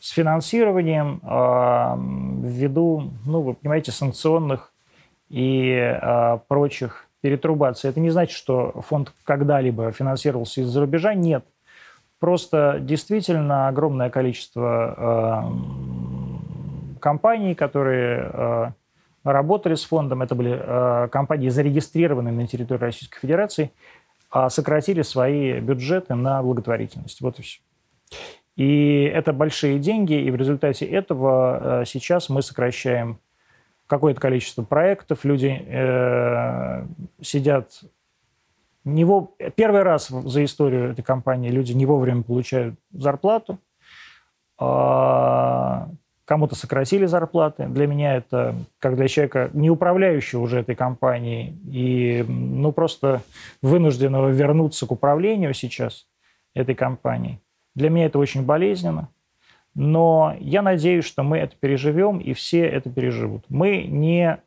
с финансированием э, ввиду, ну, вы понимаете, санкционных и э, прочих перетрубаций. Это не значит, что фонд когда-либо финансировался из-за рубежа. Нет. Просто действительно огромное количество э, компаний, которые э, работали с фондом, это были э, компании, зарегистрированные на территории Российской Федерации, э, сократили свои бюджеты на благотворительность. Вот и все. И это большие деньги, и в результате этого э, сейчас мы сокращаем какое-то количество проектов, люди э, сидят не во... первый раз за историю этой компании люди не вовремя получают зарплату, а кому-то сократили зарплаты. Для меня это, как для человека, не управляющего уже этой компанией и ну, просто вынужденного вернуться к управлению сейчас этой компанией, для меня это очень болезненно, но я надеюсь, что мы это переживем, и все это переживут. Мы не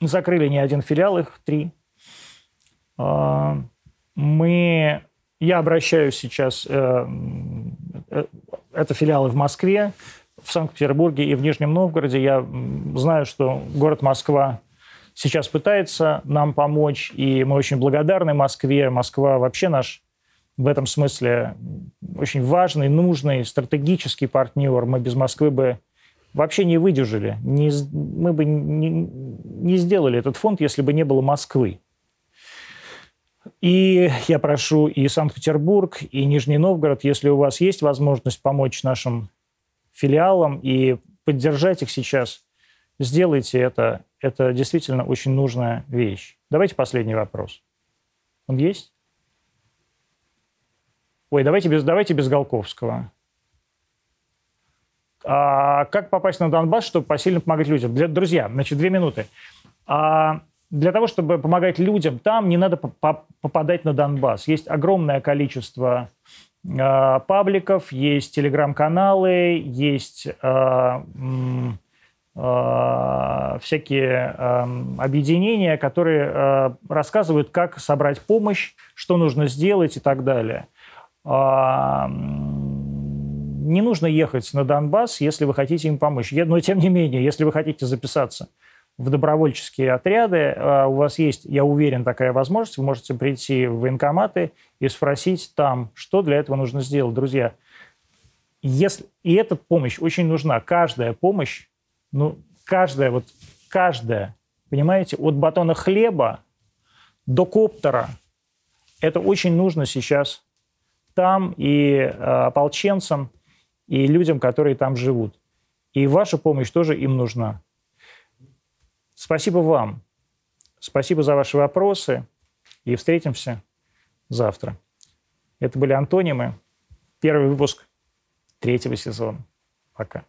закрыли ни один филиал, их три. А, мы, я обращаюсь сейчас, э, э, это филиалы в Москве, в Санкт-Петербурге и в Нижнем Новгороде. Я знаю, что город Москва сейчас пытается нам помочь, и мы очень благодарны Москве. Москва вообще наш в этом смысле очень важный, нужный, стратегический партнер. Мы без Москвы бы вообще не выдержали. Не, мы бы не, не сделали этот фонд, если бы не было Москвы. И я прошу и Санкт-Петербург, и Нижний Новгород, если у вас есть возможность помочь нашим филиалам и поддержать их сейчас, сделайте это. Это действительно очень нужная вещь. Давайте последний вопрос. Он есть? Ой, давайте без, давайте без Голковского. А как попасть на Донбасс, чтобы посильно помогать людям? Для, друзья, значит, две минуты. А, для того, чтобы помогать людям, там не надо попадать на Донбасс. Есть огромное количество э, пабликов, есть телеграм-каналы, есть э, всякие э, объединения, которые э, рассказывают, как собрать помощь, что нужно сделать и так далее. А, не нужно ехать на Донбасс, если вы хотите им помочь. Но тем не менее, если вы хотите записаться в добровольческие отряды, а, у вас есть, я уверен, такая возможность, вы можете прийти в военкоматы и спросить там, что для этого нужно сделать. Друзья, если, и эта помощь очень нужна, каждая помощь, ну, каждая, вот каждая, понимаете, от батона хлеба до коптера, это очень нужно сейчас там и э, ополченцам, и людям, которые там живут. И ваша помощь тоже им нужна. Спасибо вам. Спасибо за ваши вопросы. И встретимся завтра. Это были антонимы. Первый выпуск третьего сезона. Пока.